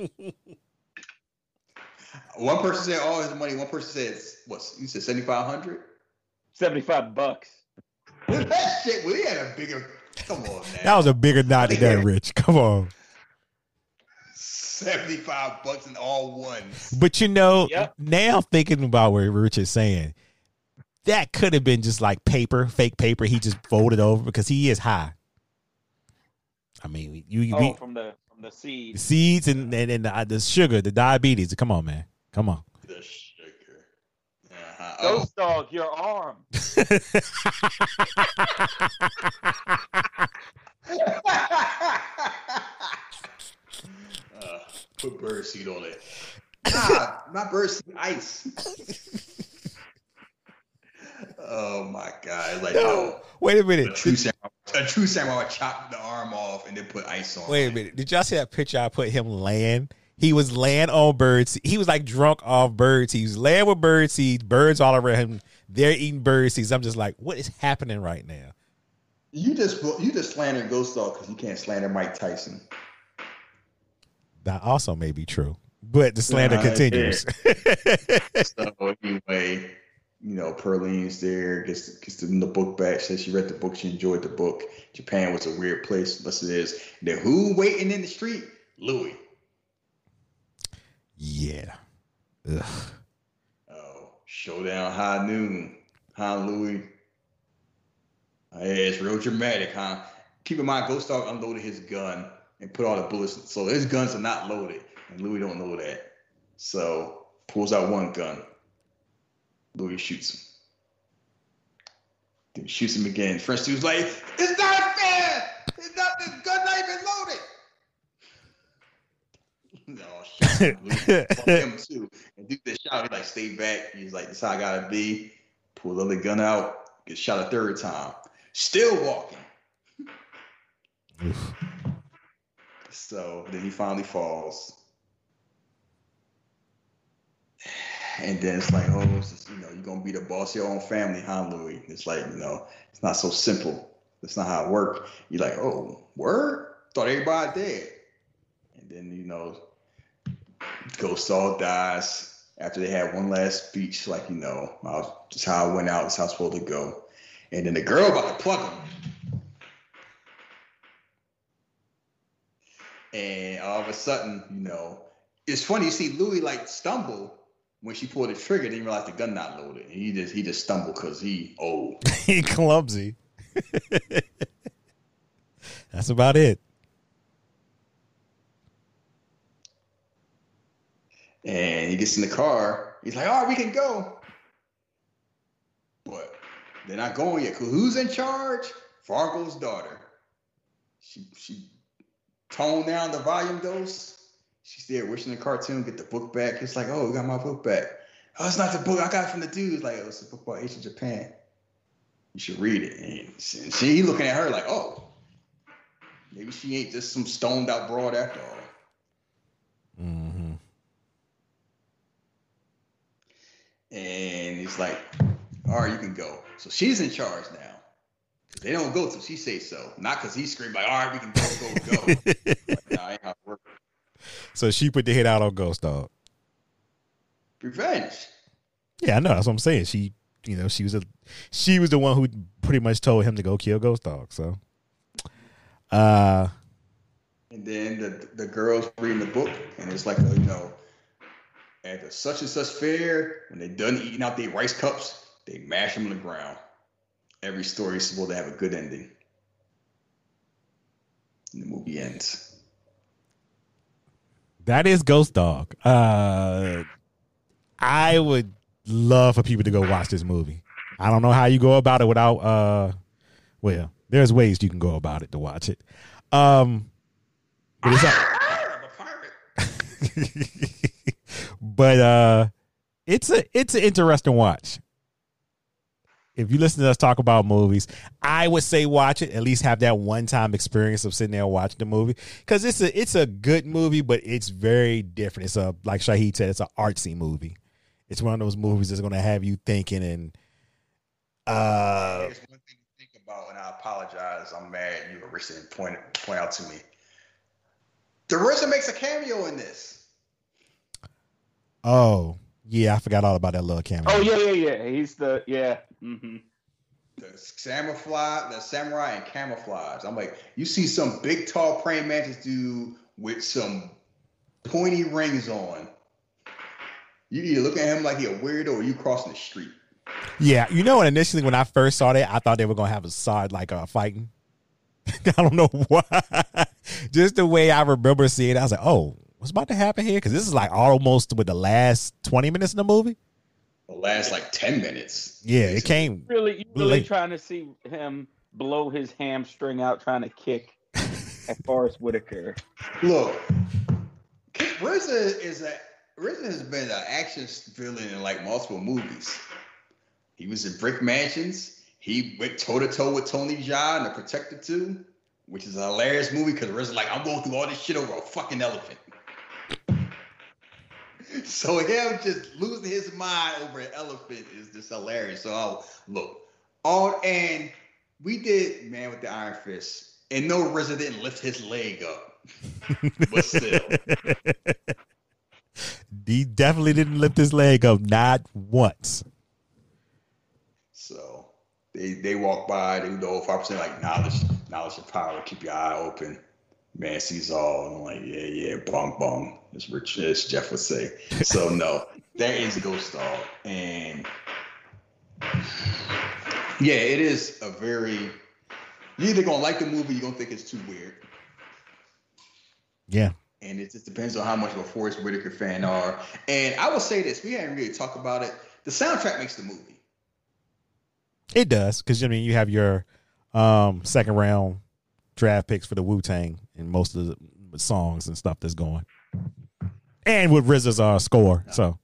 One person said all his money. One person said what? you said seventy five hundred. Seventy five bucks. that shit. Well, he had a bigger. Come on, man. That was a bigger knot than that, Rich. Come on. 75 bucks in all ones. But you know, Yep. now thinking about what Rich is saying, that could have been just like paper, fake paper. He just folded over because he is high. I mean, you Oh, we, from the from the seed. the seeds and and, and the, the sugar, the diabetes. Come on, man. Come on. The sugar. Uh-huh. Oh, Ghost dog, your arm. uh, put bird seed on it. Nah, not bird seed, ice. oh my god! Like No, wait a a minute. true samurai, a true samurai would chop the arm off and then put ice on. Wait a minute. Did y'all see that picture I put him laying? He was laying on birds. He was like drunk off bird seeds. He was laying with bird seeds, birds all around him. They're eating bird seeds. I'm just like, what is happening right now? You just you just slander Ghost Dog because you can't slander Mike Tyson. That also may be true, but the slander Nah, continues. So anyway, you know, Pearline's there, gets gets the, the book back, says she read the book, she enjoyed the book. Japan was a weird place, thus it is. Then who waiting in the street? Louis. yeah. Ugh. Oh, showdown high noon. Huh, Louis? Hey, it's real dramatic, huh? Keep in mind, Ghost Dog unloaded his gun and put all the bullets. So his guns are not loaded, and Louis don't know that. So pulls out one gun. Louis shoots him. Then shoots him again. French dude's like, "It's not fair. It's not this gun not even loaded." No, shit. Fuck him too. And dude that shot, he like, stay back. He's like, this how I gotta be. Pull the other gun out, get shot a third time. Still walking. So then he finally falls. And then it's like, oh, it's just, you know, you're gonna be the boss of your own family, huh, Louis? It's like, you know, it's not so simple. That's not how it works. You're like, oh, word? Thought everybody dead. And then, you know, Ghost all dies after they had one last speech, like, you know, just how I went out, it's how it's supposed to go. And then the girl about to pluck him. And all of a sudden, you know, it's funny. You see Louis like stumble when she pulled the trigger. Didn't realize the gun not loaded. And he just he just stumbled because he old. he clumsy. That's about it. And he gets in the car. He's like, "All right, we can go." But they're not going yet. Who's in charge? Fargo's daughter. She she tone down the volume dose. She's there wishing the cartoon, get the book back. It's like, oh, we got my book back. Oh, it's not the book I got from the dudes. Like, oh, it's a book about ancient Japan. You should read it. And she looking at her like, oh, maybe she ain't just some stoned out broad after all. Mm-hmm. And he's like, all right, you can go. So she's in charge now. They don't go till she say so. Not because he screamed like, all right, we can go, go, go. like, nah, ain't how it work. So she put the hit out on Ghost Dog. Revenge. Yeah, I know. That's what I'm saying. She, you know, she was a, she was the one who pretty much told him to go kill Ghost Dog. So, uh, and then the the girls reading the book, and it's like, a, you know, at the such and such fair, when they done eating out their rice cups, they mash them on the ground every story is supposed to have a good ending. And the movie ends. That is Ghost Dog. Uh, I would love for people to go watch this movie. I don't know how you go about it without. Uh, well, there's ways you can go about it to watch it. Um, but it's but uh, it's a it's an interesting watch if you listen to us talk about movies, I would say watch it. At least have that one time experience of sitting there watching the movie because it's a it's a good movie, but it's very different. It's a like Shahid said, it's an artsy movie. It's one of those movies that's going to have you thinking and. Uh, There's one thing to think about, and I apologize. I'm mad you were recently point point out to me. The RZA makes a cameo in this. Oh yeah, I forgot all about that little cameo. Oh yeah, yeah, yeah. He's the yeah. Mm-hmm. The camouflage, the samurai and camouflage. I'm like, you see some big, tall praying mantis dude with some pointy rings on. You either look at him like he a weirdo or you crossing the street. Yeah, you know, initially when I first saw that, I thought they were gonna have a side like uh, fighting. I don't know why. Just the way I remember seeing it, I was like, "Oh, what's about to happen here?" Because this is like almost with the last twenty minutes in the movie the last like 10 minutes. Yeah, it came really really late. trying to see him blow his hamstring out trying to kick at Forest Whitaker. Look, RZA is a RZA has been an action villain in like multiple movies. He was in Brick Mansions. He went toe to toe with Tony Jaa in The Protector 2, which is a hilarious movie because RZA's like, I'm going through all this shit over a fucking elephant. So him just losing his mind over an elephant is just hilarious. So I'll look. All and we did Man with the Iron Fist, and no RZA didn't lift his leg up. but still. He definitely didn't lift his leg up, not once. So they they walk by, they do the whole five percent like knowledge, knowledge and power, keep your eye open man sees all. And I'm like, yeah, yeah, bong bong, as Rich as Jeff would say. So no, that is Ghost Dog, and yeah, it is a very. You're either gonna like the movie, you're gonna think it's too weird. Yeah. And it just depends on how much of a Forest Whitaker fan are. And I will say this: we hadn't really talked about it. The soundtrack makes the movie. It does, because I mean, you have your um, second round draft picks for the Wu Tang and most of the songs and stuff that's going. And with RZA's uh, score, no. so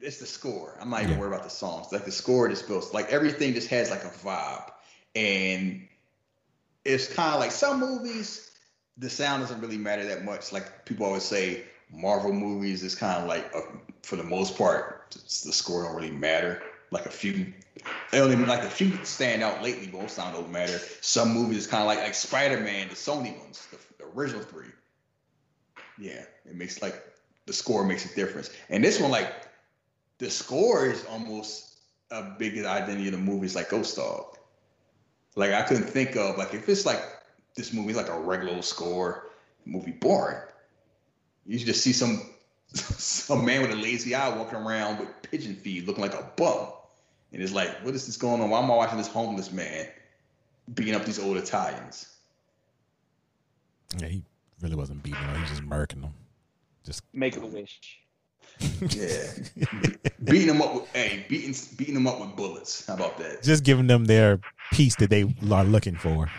it's the score. I'm not even yeah. worried about the songs. Like the score just feels like everything just has like a vibe, and it's kind of like some movies the sound doesn't really matter that much. Like people always say, Marvel movies is kind of like, uh, for the most part, the score don't really matter. Like a few, only like a few stand out lately. Most sound don't matter. Some movies kind of like like Spider Man, the Sony ones, the, the original three. Yeah, it makes like the score makes a difference. And this one, like the score is almost a big identity of the movies, like Ghost Dog. Like I couldn't think of like if it's like this movie like a regular score, movie boring. You just see some some man with a lazy eye walking around with pigeon feed, looking like a bum. And it's like, what is this going on? Why am I watching this homeless man beating up these old Italians? Yeah, he really wasn't beating them. He was just murking them. Just make a wish. yeah, beating them up with hey, beating beating them up with bullets. How about that? Just giving them their piece that they are looking for.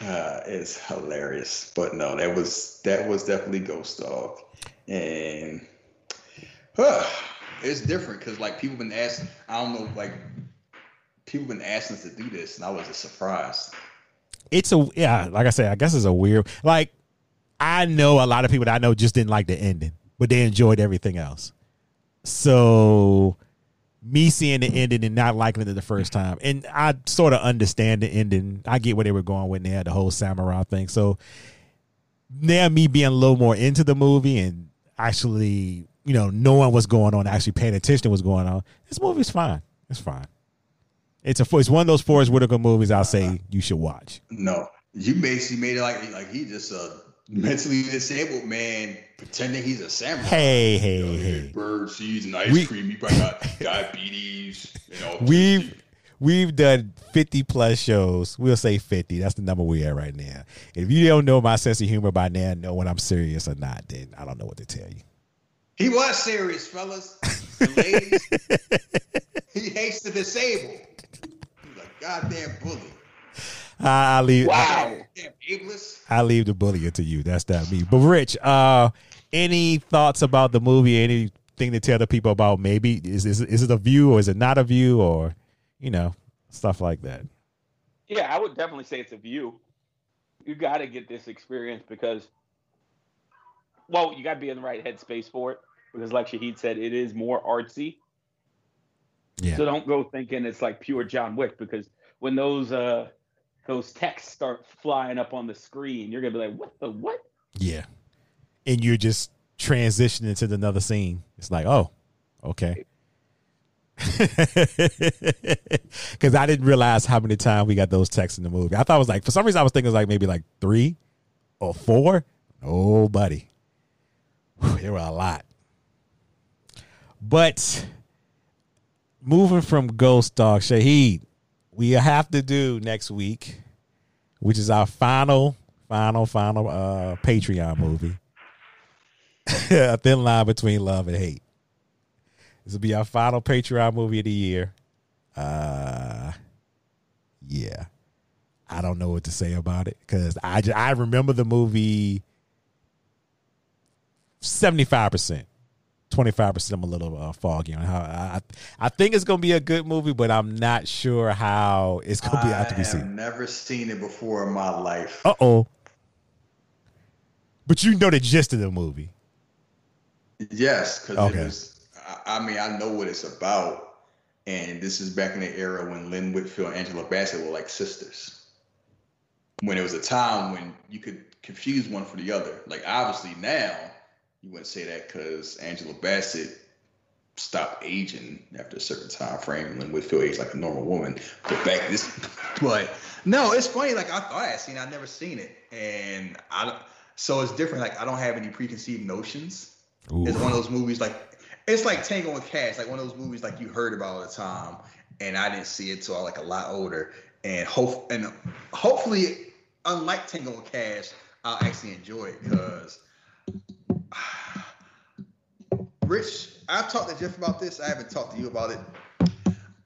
Uh, it's hilarious, but no, that was that was definitely Ghost Dog, and it's different because like people been asking. I don't know, like people been asking us to do this, and I was surprised. It's a yeah, like I said, I guess it's a weird. Like I know a lot of people that I know just didn't like the ending, but they enjoyed everything else. So me seeing the ending and not liking it the first time, and I sort of understand the ending. I get where they were going when they had the whole samurai thing. So now me being a little more into the movie and actually, you know, knowing what's going on, actually paying attention to what's going on, this movie's fine. It's fine. It's a it's one of those Forest Whitaker movies I'll say you should watch. No, you basically made it like like he just a mentally disabled man pretending he's a samurai. Hey, hey, you know, hey! Bird seeds and ice we, cream. He probably got diabetes. You know, we've we've done fifty plus shows. We'll say fifty. That's the number we're at right now. If you don't know my sense of humor by now, know when I'm serious or not, then I don't know what to tell you. He was serious, fellas. ladies. he hates the disabled. He's a goddamn bully. I, I leave. Wow. I, I, leave the bully to you. That's not me. But Rich, uh, any thoughts about the movie? Anything to tell the people about? Maybe is is is it a view or is it not a view or you know stuff like that? Yeah, I would definitely say it's a view. You got to get this experience because, well, you got to be in the right headspace for it because, like Shahid said, it is more artsy. Yeah. So don't go thinking it's like pure John Wick because when those uh those texts start flying up on the screen, you're gonna be like, "What the what?" Yeah, and you're just transitioning to another scene. It's like, oh, okay. Because I didn't realize how many times we got those texts in the movie. I thought it was like for some reason I was thinking it was like maybe like three or four. Oh, buddy, there were a lot. But moving from Ghost Dog Shahid, we have to do next week, which is our final, final, final uh, Patreon movie. a thin line between love and hate. This will be our final Patreon movie of the year. Uh, yeah, I don't know what to say about it because I I remember the movie seventy five percent. 25% I'm a little uh, foggy on how I I think it's going to be a good movie, but I'm not sure how it's going to be out to be seen. I've never seen it before in my life. Uh oh. But you know the gist of the movie. Yes, because okay. was. I mean, I know what it's about, and this is back in the era when Lynn Whitfield and Angela Bassett were like sisters. When it was a time when you could confuse one for the other. Like obviously now you wouldn't say that because Angela Bassett stopped aging after a certain time frame and would feel age like a normal woman. But back this, but no, it's funny. Like I thought I had seen, it, I never seen it, and I so it's different. Like I don't have any preconceived notions. Ooh. It's one of those movies like it's like Tango and Cash, like one of those movies like you heard about all the time, and I didn't see it till I like a lot older. And hope and hopefully, unlike Tango and Cash, I'll actually enjoy it because Rich, I've talked to Jeff about this. I haven't talked to you about it.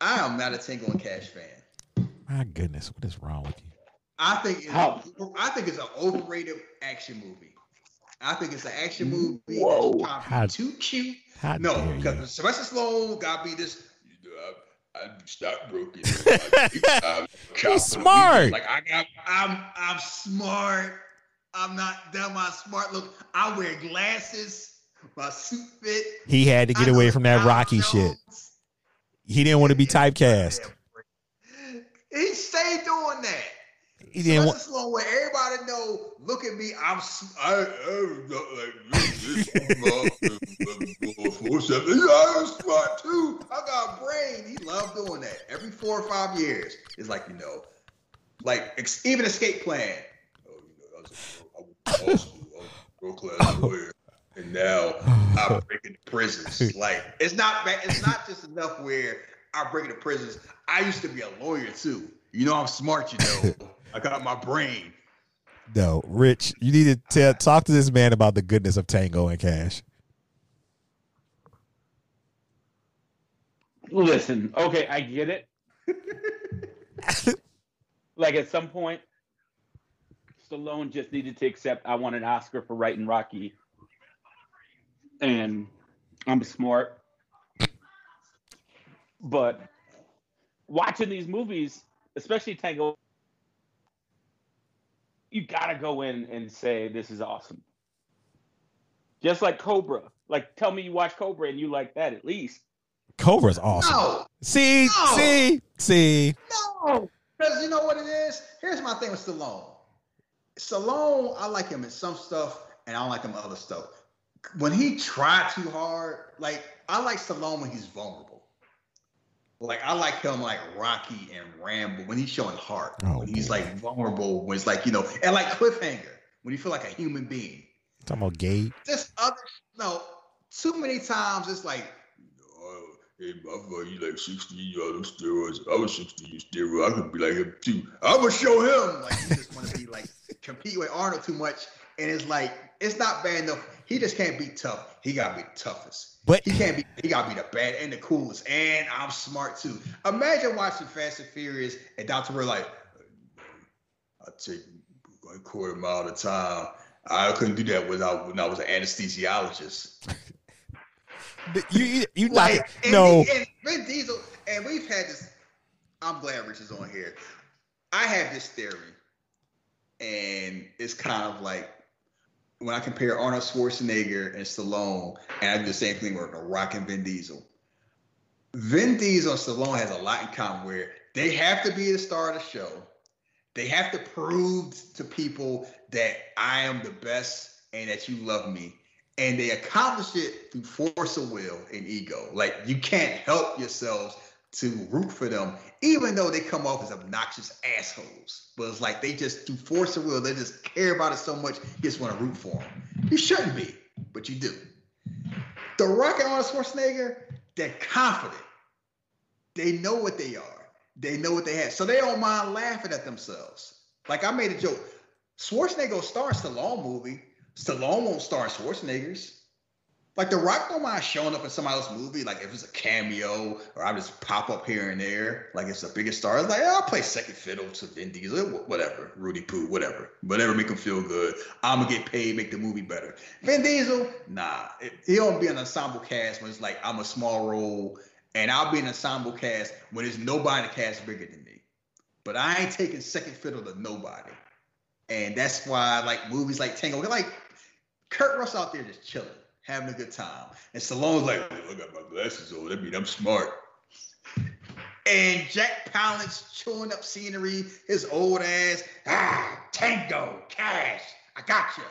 I am not a Tango and Cash fan. My goodness, what is wrong with you? I think it's How? I think it's an overrated action movie. I think it's an action movie Whoa. that's probably How, too cute. no, because Sylvester Stallone got to be this. Uh, I'd be stockbroken. I'm He's smart. Like I got, I'm, I'm smart. I'm not done my smart look. I wear glasses. My suit fit. He had to get I away from that Rocky shit. He didn't want to be typecast. He stayed doing that. He didn't want. Sylvester Stallone, where everybody know, look at me, I'm, I, I'm like this. I'm not- four, seven. Yeah, I'm smart too. I got a brain. He loved doing that. Every four or five years, it's like you know, like ex- even escape plan. I was, I a world class lawyer, and now I'm breaking the prisons. Like it's not it's not just enough where I'm breaking the prisons. I used to be a lawyer too. You know I'm smart. You know I got my brain. No, Rich, you need to tell, talk to this man about the goodness of Tango and Cash. Listen, okay, I get it. like at some point, Stallone just needed to accept I won an Oscar for writing Rocky, and I'm smart. But watching these movies, especially Tango, you gotta go in and say this is awesome. Just like Cobra, like tell me you watch Cobra and you like that at least. Cobra's awesome. No, See, No. see, see. no. Because you know what it is? Here's my thing with Stallone. Stallone, I like him in some stuff, and I don't like him in other stuff. When he tried too hard, like I like Stallone when he's vulnerable. Like I like him like Rocky and Rambo when he's showing heart. Oh, when he's boy. like vulnerable, when it's like, you know, and like cliffhanger, when you feel like a human being. Talking about gay. Just other no, too many times it's like Hey, motherfucker, you like 16 years on steroids. I was 16 years steroids. I could be like him too. I'm gonna show him. Like you just want to be like compete with Arnold too much, and it's like it's not bad enough. He just can't be tough. He gotta be the toughest. But He can't be. He gotta be the bad and the coolest. And I'm smart too. Imagine watching Fast and Furious and Dr. We're like, I take a quarter mile at a time. I couldn't do that without when I was an anesthesiologist. you, you, not, Like, and, no. and Vin Diesel, and we've had this. I'm glad Rich is on here. I have this theory, and it's kind of like when I compare Arnold Schwarzenegger and Stallone, and I do the same thing with The Rock and Vin Diesel. Vin Diesel and Stallone has a lot in common where they have to be the star of the show. They have to prove to people that I am the best and that you love me. And they accomplish it through force of will and ego. Like you can't help yourselves to root for them, even though they come off as obnoxious assholes. But it's like they just through force of will, they just care about it so much, you just want to root for them. You shouldn't be, but you do. The Rock and Arnold Schwarzenegger, they're confident. They know what they are. They know what they have. So they don't mind laughing at themselves. Like I made a joke. Schwarzenegger will star in Stallone movie. Stallone won't star Schwarzenegger's. Like The Rock don't mind showing up in somebody else's movie, like if it's a cameo or I just pop up here and there, like it's the biggest star. It's like I'll play second fiddle to Vin Diesel, whatever, Rudy Poo, whatever, whatever make him feel good. I'm gonna get paid, make the movie better. Vin Diesel, nah, he don't be an ensemble cast when it's like I'm a small role, and I'll be an ensemble cast when there's nobody in the cast bigger than me. But I ain't taking second fiddle to nobody, and that's why like movies like Tango, like Kurt Russell out there just chilling, having a good time. And Stallone's like, "Oh, I got my glasses on. That means I'm smart. And Jack Palance chewing up scenery, his old ass, ah, Tango, cash, I got you.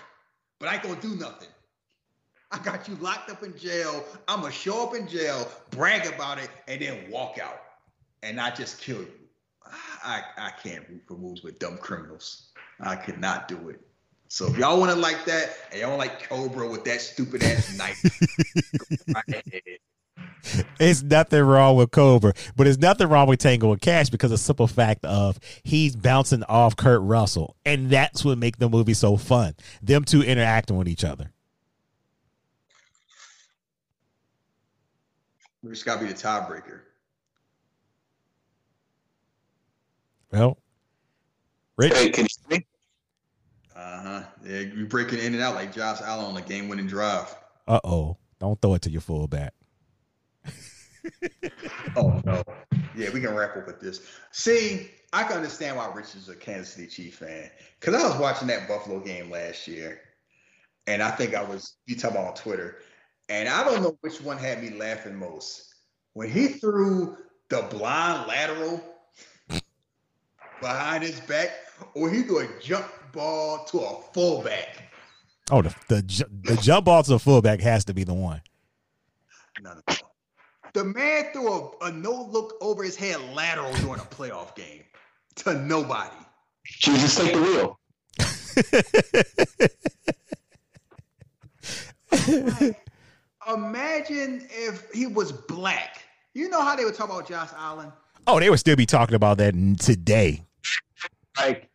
But I ain't gonna do nothing. I got you locked up in jail. I'm gonna show up in jail, brag about it, and then walk out and not just kill you. I, I can't root for moves with dumb criminals. I could not do it. So if y'all want to like that, and y'all like Cobra with that stupid ass knife, go right ahead. It's nothing wrong with Cobra, but it's nothing wrong with Tango and Cash because of the simple fact of he's bouncing off Kurt Russell, and that's what makes the movie so fun. Them two interacting with each other. we just gotta be the tiebreaker. Well, Rich, Hey, can you see me? Uh huh. Yeah, you breaking in and out like Josh Allen on a game-winning drive. uh oh, don't throw it to your fullback. oh no. Yeah, we can wrap up with this. See, I can understand why Rich is a Kansas City Chief fan. Cause I was watching that Buffalo game last year. And I think I was you talking about on Twitter. And I don't know which one had me laughing most. When he threw the blind lateral behind his back, or he threw a jump ball to a fullback. Oh, the the, the jump ball to a fullback has to be the one. No, no, no. The man threw a, a no look over his head lateral during a playoff game to nobody. Jesus take the wheel. Imagine if he was black. You know how they would talk about Josh Allen? Oh, they would still be talking about that today. Like,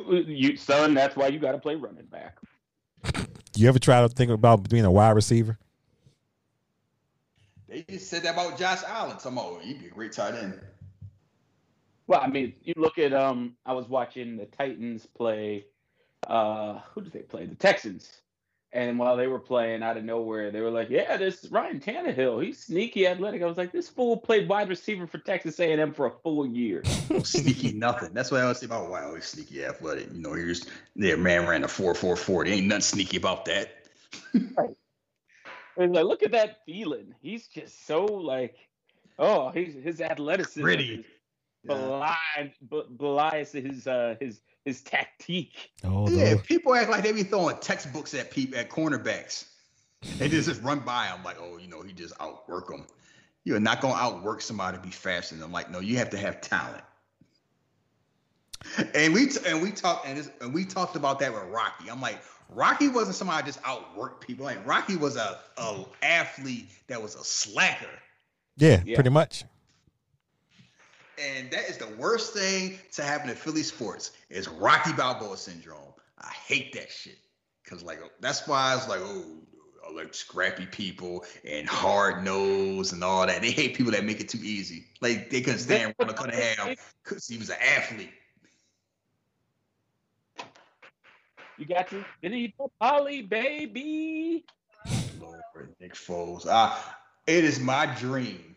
you son, that's why you got to play running back. You ever try to think about being a wide receiver? They just said that about Josh Allen. Some oh, he'd be a great tight end. Well, I mean, you look at um, I was watching the Titans play. Uh, who did they play? The Texans. And while they were playing out of nowhere, they were like, "Yeah, this Ryan Tannehill, he's sneaky athletic." I was like, "This fool played wide receiver for Texas A&M for a full year." sneaky nothing. That's what I always say about wow, he's sneaky athletic. You know, here's their man ran a four four forty. Ain't nothing sneaky about that. right. And like, look at that feeling. He's just so like, oh, he's his athleticism. Pretty. Blind, yeah. belies his uh his his tactique. Oh, yeah, people act like they be throwing textbooks at people at cornerbacks. They just, just run by them like, oh, you know, he just outwork them. You're not gonna outwork somebody to be faster than them. Like, no, you have to have talent. And we t- and we talked and, and we talked about that with Rocky. I'm like, Rocky wasn't somebody just outworked people. Like Rocky was a, a athlete that was a slacker. Yeah, yeah, pretty much. And that is the worst thing to happen in Philly sports is Rocky Balboa syndrome. I hate that shit. Cause like that's why I was like, oh, I like scrappy people and hard nose and all that. They hate people that make it too easy. Like they couldn't stand Randall Cunningham because he was an athlete. You got you. to Benny Polly, baby. Lord, Nick Foles. Uh, it is my dream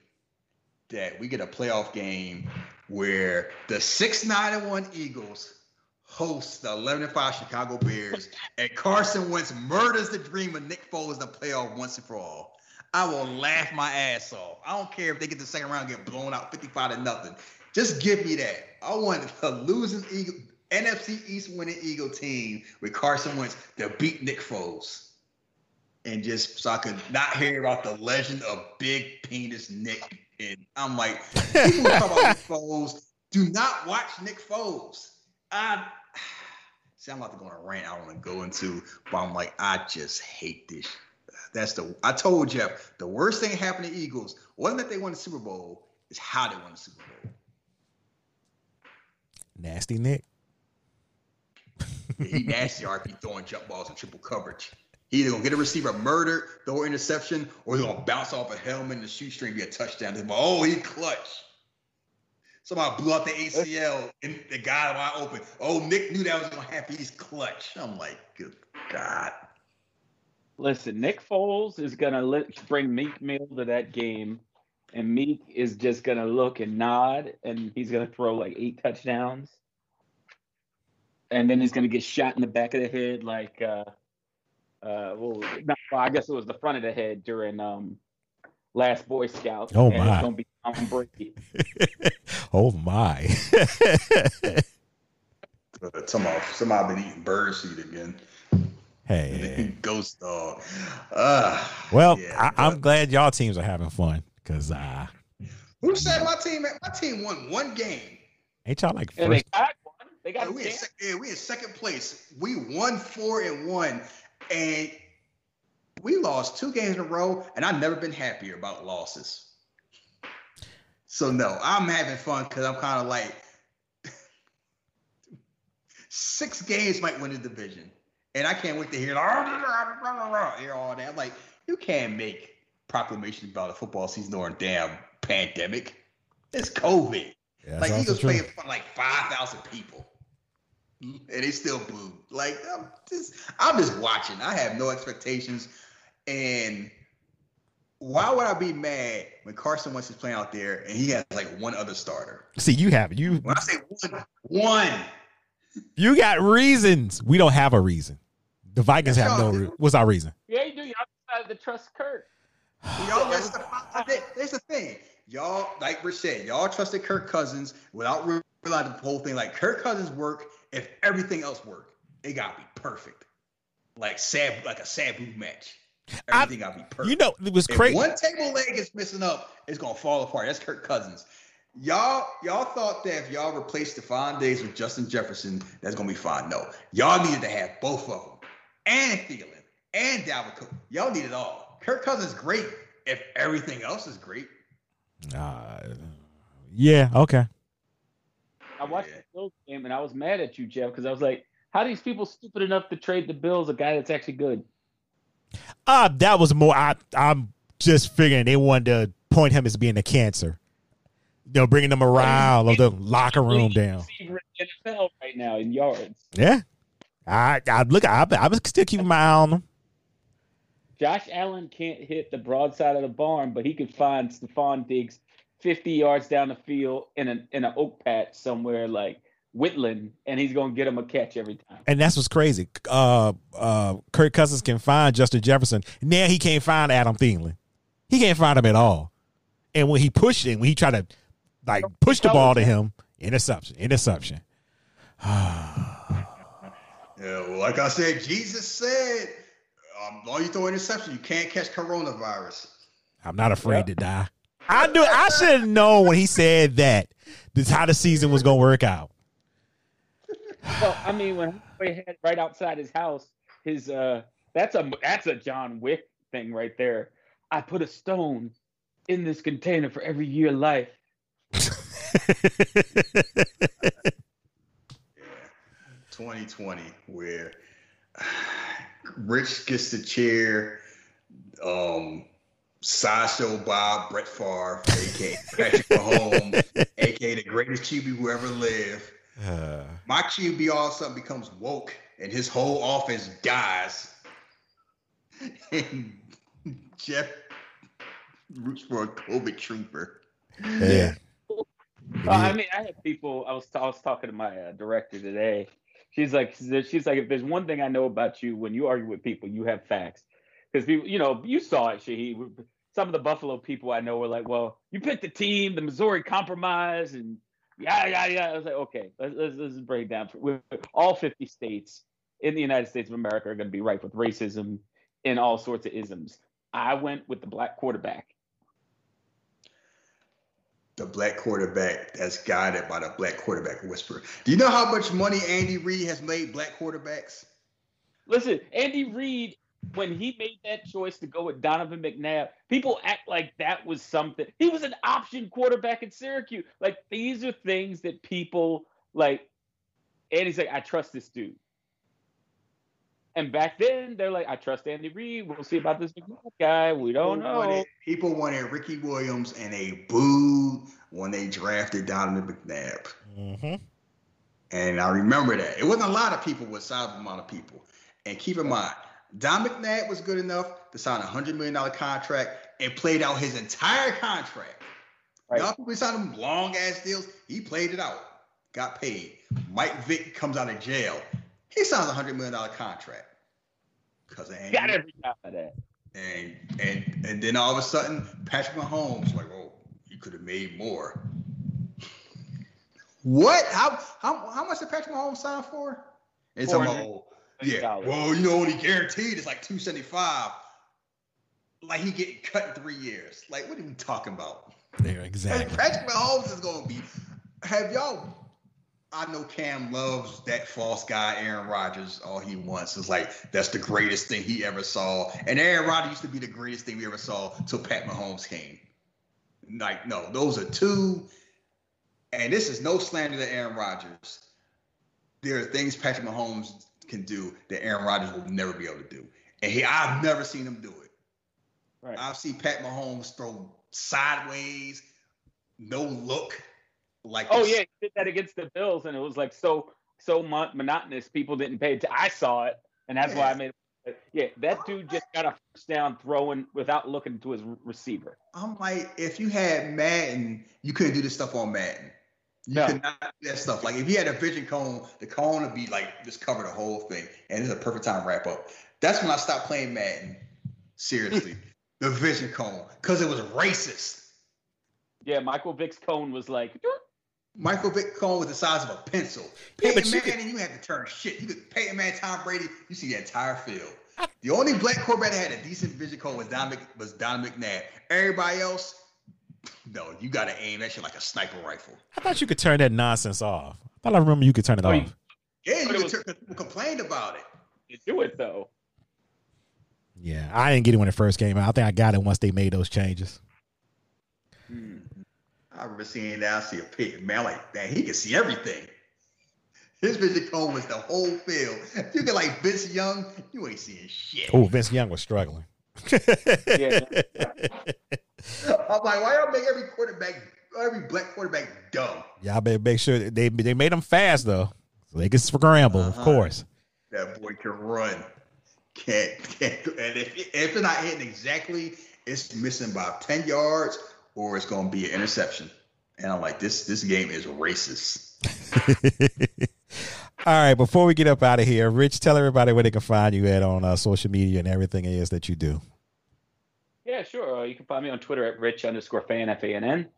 that we get a playoff game where the six nine and one Eagles host the eleven and five Chicago Bears, and Carson Wentz murders the dream of Nick Foles in the playoff once and for all. I will laugh my ass off. I don't care if they get the second round get blown out 55 to nothing. Just give me that. I want a losing Eagle, NFC East winning Eagle team with Carson Wentz to beat Nick Foles. And just so I could not hear about the legend of big penis Nick and I'm like, people talk about Nick Foles. Do not watch Nick Foles. I see. I'm about to go on a rant. I don't want to go into, but I'm like, I just hate this. That's the. I told Jeff the worst thing happened to Eagles wasn't that they won the Super Bowl. Is how they won the Super Bowl. Nasty Nick. he nasty RP throwing jump balls in triple coverage. He either gonna get a receiver murdered, throw an interception, or he's gonna bounce off a helmet and the shoestring be a touchdown. Like, oh, he clutch. Somebody blew out the ACL and the guy wide open. Oh, Nick knew that was gonna happen. He's clutch. I'm like, good God. Listen, Nick Foles is gonna let, bring Meek Mill to that game, and Meek is just gonna look and nod, and he's gonna throw like eight touchdowns, and then he's gonna get shot in the back of the head like. uh uh, well, not, well, I guess it was the front of the head during um, Last Boy Scout. Oh my! It's gonna be Tom Brady. oh my! Somebody, somebody been eating bird seed again. Hey, ghost dog. Uh, well, yeah, I, am glad y'all teams are having fun because uh, who said my team? My team won one game. Ain't y'all like first? And they got one. They got. Yeah, we, in, yeah, we in second place. We won four and one. And we lost two games in a row, and I've never been happier about losses. So no, I'm having fun because I'm kind of like six games might win the division, and I can't wait to hear hear all that. I'm like, you can't make proclamations about a football season during damn pandemic. It's COVID. Yeah, like Eagles playing for like five thousand people and they still booed. Like I'm just, I'm just watching. I have no expectations, and why would I be mad when Carson Wentz is playing out there and he has like one other starter? See, you have you When I say one, one. you got reasons. We don't have a reason. The Vikings have no. Re- What's our reason? Yeah, you do. Y'all decided to trust Kirk. Y'all let Stefon. There's the thing. Y'all, like Rich said, y'all trusted Kirk Cousins without realizing the whole thing. Like Kirk Cousins work if everything else worked. It got to be perfect. Like Sab, like a Sabu match. Everything got to be perfect. You know, it was crazy. One table leg is missing up, it's gonna fall apart. That's Kirk Cousins. Y'all, y'all thought that if y'all replaced Stefon Diggs with Justin Jefferson, that's gonna be fine. No, y'all needed to have both of them, and Thielen, and Dalvin Cook. Y'all need it all. Kirk Cousins great if everything else is great. Uh, yeah, okay. I watched the Bills game and I was mad at you, Jeff, because I was like, how are these people stupid enough to trade the Bills a guy that's actually good? Uh that was more I I'm just figuring they wanted to point him as being a cancer. You know, bringing the morale of the locker room down. NFL right now in yards. Yeah. I I look I I was still keeping my eye on him. Josh Allen can't hit the broadside of the barn, but he could find Stefon Diggs 50 yards down the field in an in an oak patch somewhere like Whitland, and he's gonna get him a catch every time. And that's what's crazy. Uh uh Kirk Cousins can find Justin Jefferson. Now he can't find Adam Thielen. He can't find him at all. And when he pushed it, when he tried to like push the ball to him, interception, interception. yeah, well, like I said, Jesus said, um, "All you throw interception, you can't catch coronavirus." I'm not afraid yep. to die. I knew I should have known when he said that. This how the season was gonna work out. Well, I mean, when he had right outside his house, his uh, that's a that's a John Wick thing right there. I put a stone in this container for every year of life. 2020, where Rich gets the chair, um, Sideshow Bob, Brett Favre, aka Patrick Mahomes, aka the greatest QB who ever lived. Uh, My QB all of a sudden becomes woke, and his whole offense dies. and Jeff roots for a COVID trooper. Yeah. Well, I mean, I had people. I was I was talking to my uh, director today. She's like, she's like, if there's one thing I know about you, when you argue with people, you have facts because people, you know, you saw it, Shaheed. Some of the Buffalo people I know were like, "Well, you picked the team, the Missouri Compromise, and yeah, yeah, yeah." I was like, "Okay, let's let's, let's break down. All 50 states in the United States of America are going to be rife with racism and all sorts of isms." I went with the black quarterback. The black quarterback that's guided by the black quarterback whisperer. Do you know how much money Andy Reid has made black quarterbacks? Listen, Andy Reid when he made that choice to go with Donovan McNabb, people act like that was something. He was an option quarterback at Syracuse. Like these are things that people like. And he's like, I trust this dude. And back then, they're like, I trust Andy Reid. We'll see about this guy. We don't people know. Wanted, people wanted Ricky Williams, and they booed when they drafted Donovan McNabb. Mm-hmm. And I remember that. It wasn't a lot of people, with a sizable amount of people. And keep in mind, Don McNabb was good enough to sign a hundred million dollar contract and played out his entire contract. Right. Y'all people signed him long ass deals. He played it out, got paid. Mike Vick comes out of jail. He signs a hundred million dollar contract because of Andy. Got every time of that. And and and then all of a sudden, Patrick Mahomes like, oh, he could have made more. What? How how how much did Patrick Mahomes sign for? It's a oh, yeah. Well, you know, when he guaranteed it's like 275. Like he getting cut in three years. Like, what are we talking about? Yeah, exactly. And Patrick Mahomes is gonna be. Have y'all? I know Cam loves that false guy, Aaron Rodgers. All he wants is like that's the greatest thing he ever saw. And Aaron Rodgers used to be the greatest thing we ever saw till Pat Mahomes came. Like, no, those are two. And this is no slander to Aaron Rodgers. There are things Patrick Mahomes can do that Aaron Rodgers will never be able to do. And he, I've never seen him do it. Right. I've seen Pat Mahomes throw sideways, no look. Like oh yeah, he did that against the Bills, and it was like so so monotonous. People didn't pay attention. I saw it, and that's yeah. why I made Yeah, that dude just got a first down throwing without looking to his receiver. I'm like, if you had Madden, you couldn't do this stuff on Madden. You No. could not do that stuff. Like if you had a vision cone, the cone would be like just cover the whole thing, and it's a perfect time to wrap up. That's when I stopped playing Madden. Seriously, the vision cone, because it was racist. Yeah, Michael Vick's cone was like, Michael Vick cone was the size of a pencil. Yeah, Peyton but you Manning, you had to turn shit. You could Peyton Manning, Tom Brady, you see the entire field. The only black quarterback that had a decent vision cone was Don Mc, was Don McNabb. Everybody else, no, you got to aim that shit like a sniper rifle. I thought you could turn that nonsense off. I thought I remember you could turn it Oh, off. Yeah, you But it could was- turn, 'cause complained about it. you do it though. Yeah, I didn't get it when it first came out. I think I got it once they made those changes. Hmm. I remember seeing that. I see a Peyton Man, like, man, he can see everything. His vision cone was the whole field. If you get like Vince Young, you ain't seeing shit. Oh, Vince Young was struggling. Yeah. I'm like, why y'all make every quarterback, every black quarterback dumb? Y'all better make sure they they made them fast though, so they can scramble. Of Uh-huh. course. That boy can run. Can't, can't. And if, if it's not hitting exactly, it's missing by 10 yards or it's going to be an interception. And I'm like, this this game is racist. All right, before we get up out of here, Rich, tell everybody where they can find you at on uh, social media and everything it is that you do. Yeah, sure. Uh, you can find me on Twitter at rich underscore fan f a n n.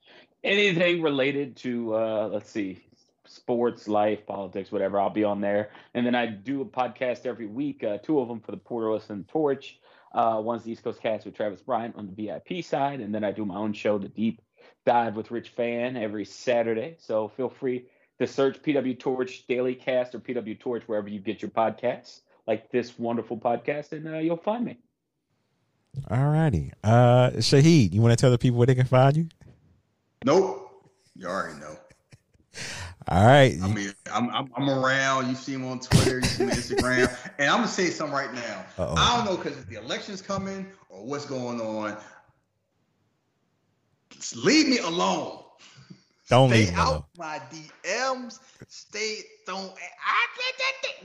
Anything related to uh, let's see, sports, life, politics, whatever. I'll be on there. And then I do a podcast every week. Uh, two of them for the Porterless and Torch. Uh, one's the East Coast Cast with Travis Bryant on the VIP side, and then I do my own show, The Deep Dive with Rich Fann, every Saturday. So feel free to search PW Torch Daily Cast or PW Torch wherever you get your podcasts, like this wonderful podcast, and uh, you'll find me. All righty. Uh, Shahid, you want to tell the people where they can find you? Nope. You already know. All right. I mean, I'm, I'm, I'm around. You see him on Twitter, you see him on Instagram. And I'm going to say something right now. Uh-oh. I don't know because the election's coming or what's going on. Just leave me alone. Don't Stay leave out alone. my DMs. Stay don't. I,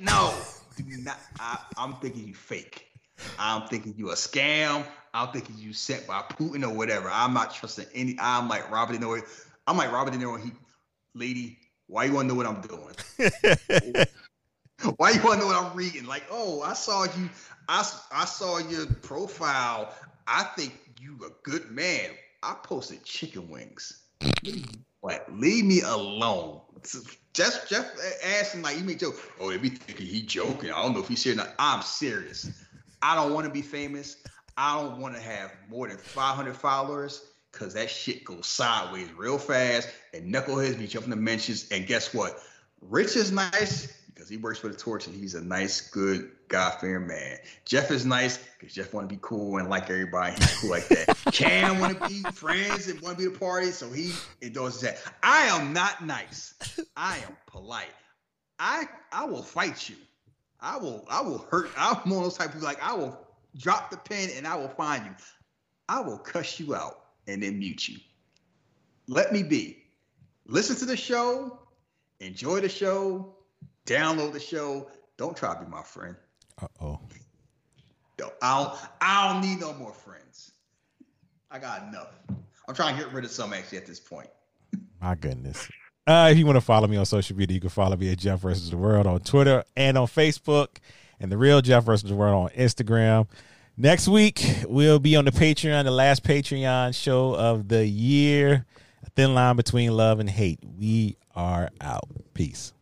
no, do not. I, I'm thinking you fake. I'm thinking you a scam. I'm thinking you sent by Putin or whatever. I'm not trusting any. I'm like Robert De Niro. I'm like Robert De Niro. He, lady, why you want to know what I'm doing? Why you want to know what I'm reading? Like, oh, I saw you. I I saw your profile. I think you a good man. I posted chicken wings. What? Leave me alone. Jeff asked him like you made joke. Oh, they be thinking he joking. I don't know if he's serious. I'm serious. I don't want to be famous. I don't want to have more than 500 followers because that shit goes sideways real fast. And knuckleheads be jumping the mentions. And guess what? Rich is nice because he works for the Torch and he's a nice, good, God-fearing man. Jeff is nice because Jeff want to be cool and like everybody. He's cool like that. Cam want to be friends and want to be the party, so he endorses that. I am not nice. I am polite. I I will fight you. I will I will hurt. I'm one of those type of people like I will drop the pen and I will find you. I will cuss you out and then mute you. Let me be. Listen to the show. Enjoy the show. Download the show. Don't try to be my friend. Uh oh. I don't, I don't need no more friends. I got enough. I'm trying to get rid of some actually at this point. My goodness. Uh, if you want to follow me on social media, you can follow me at Jeff versus the World on Twitter and on Facebook, and the real Jeff versus the World on Instagram. Next week we'll be on the Patreon, the last Patreon show of the year. A thin line between love and hate. We are out. Peace.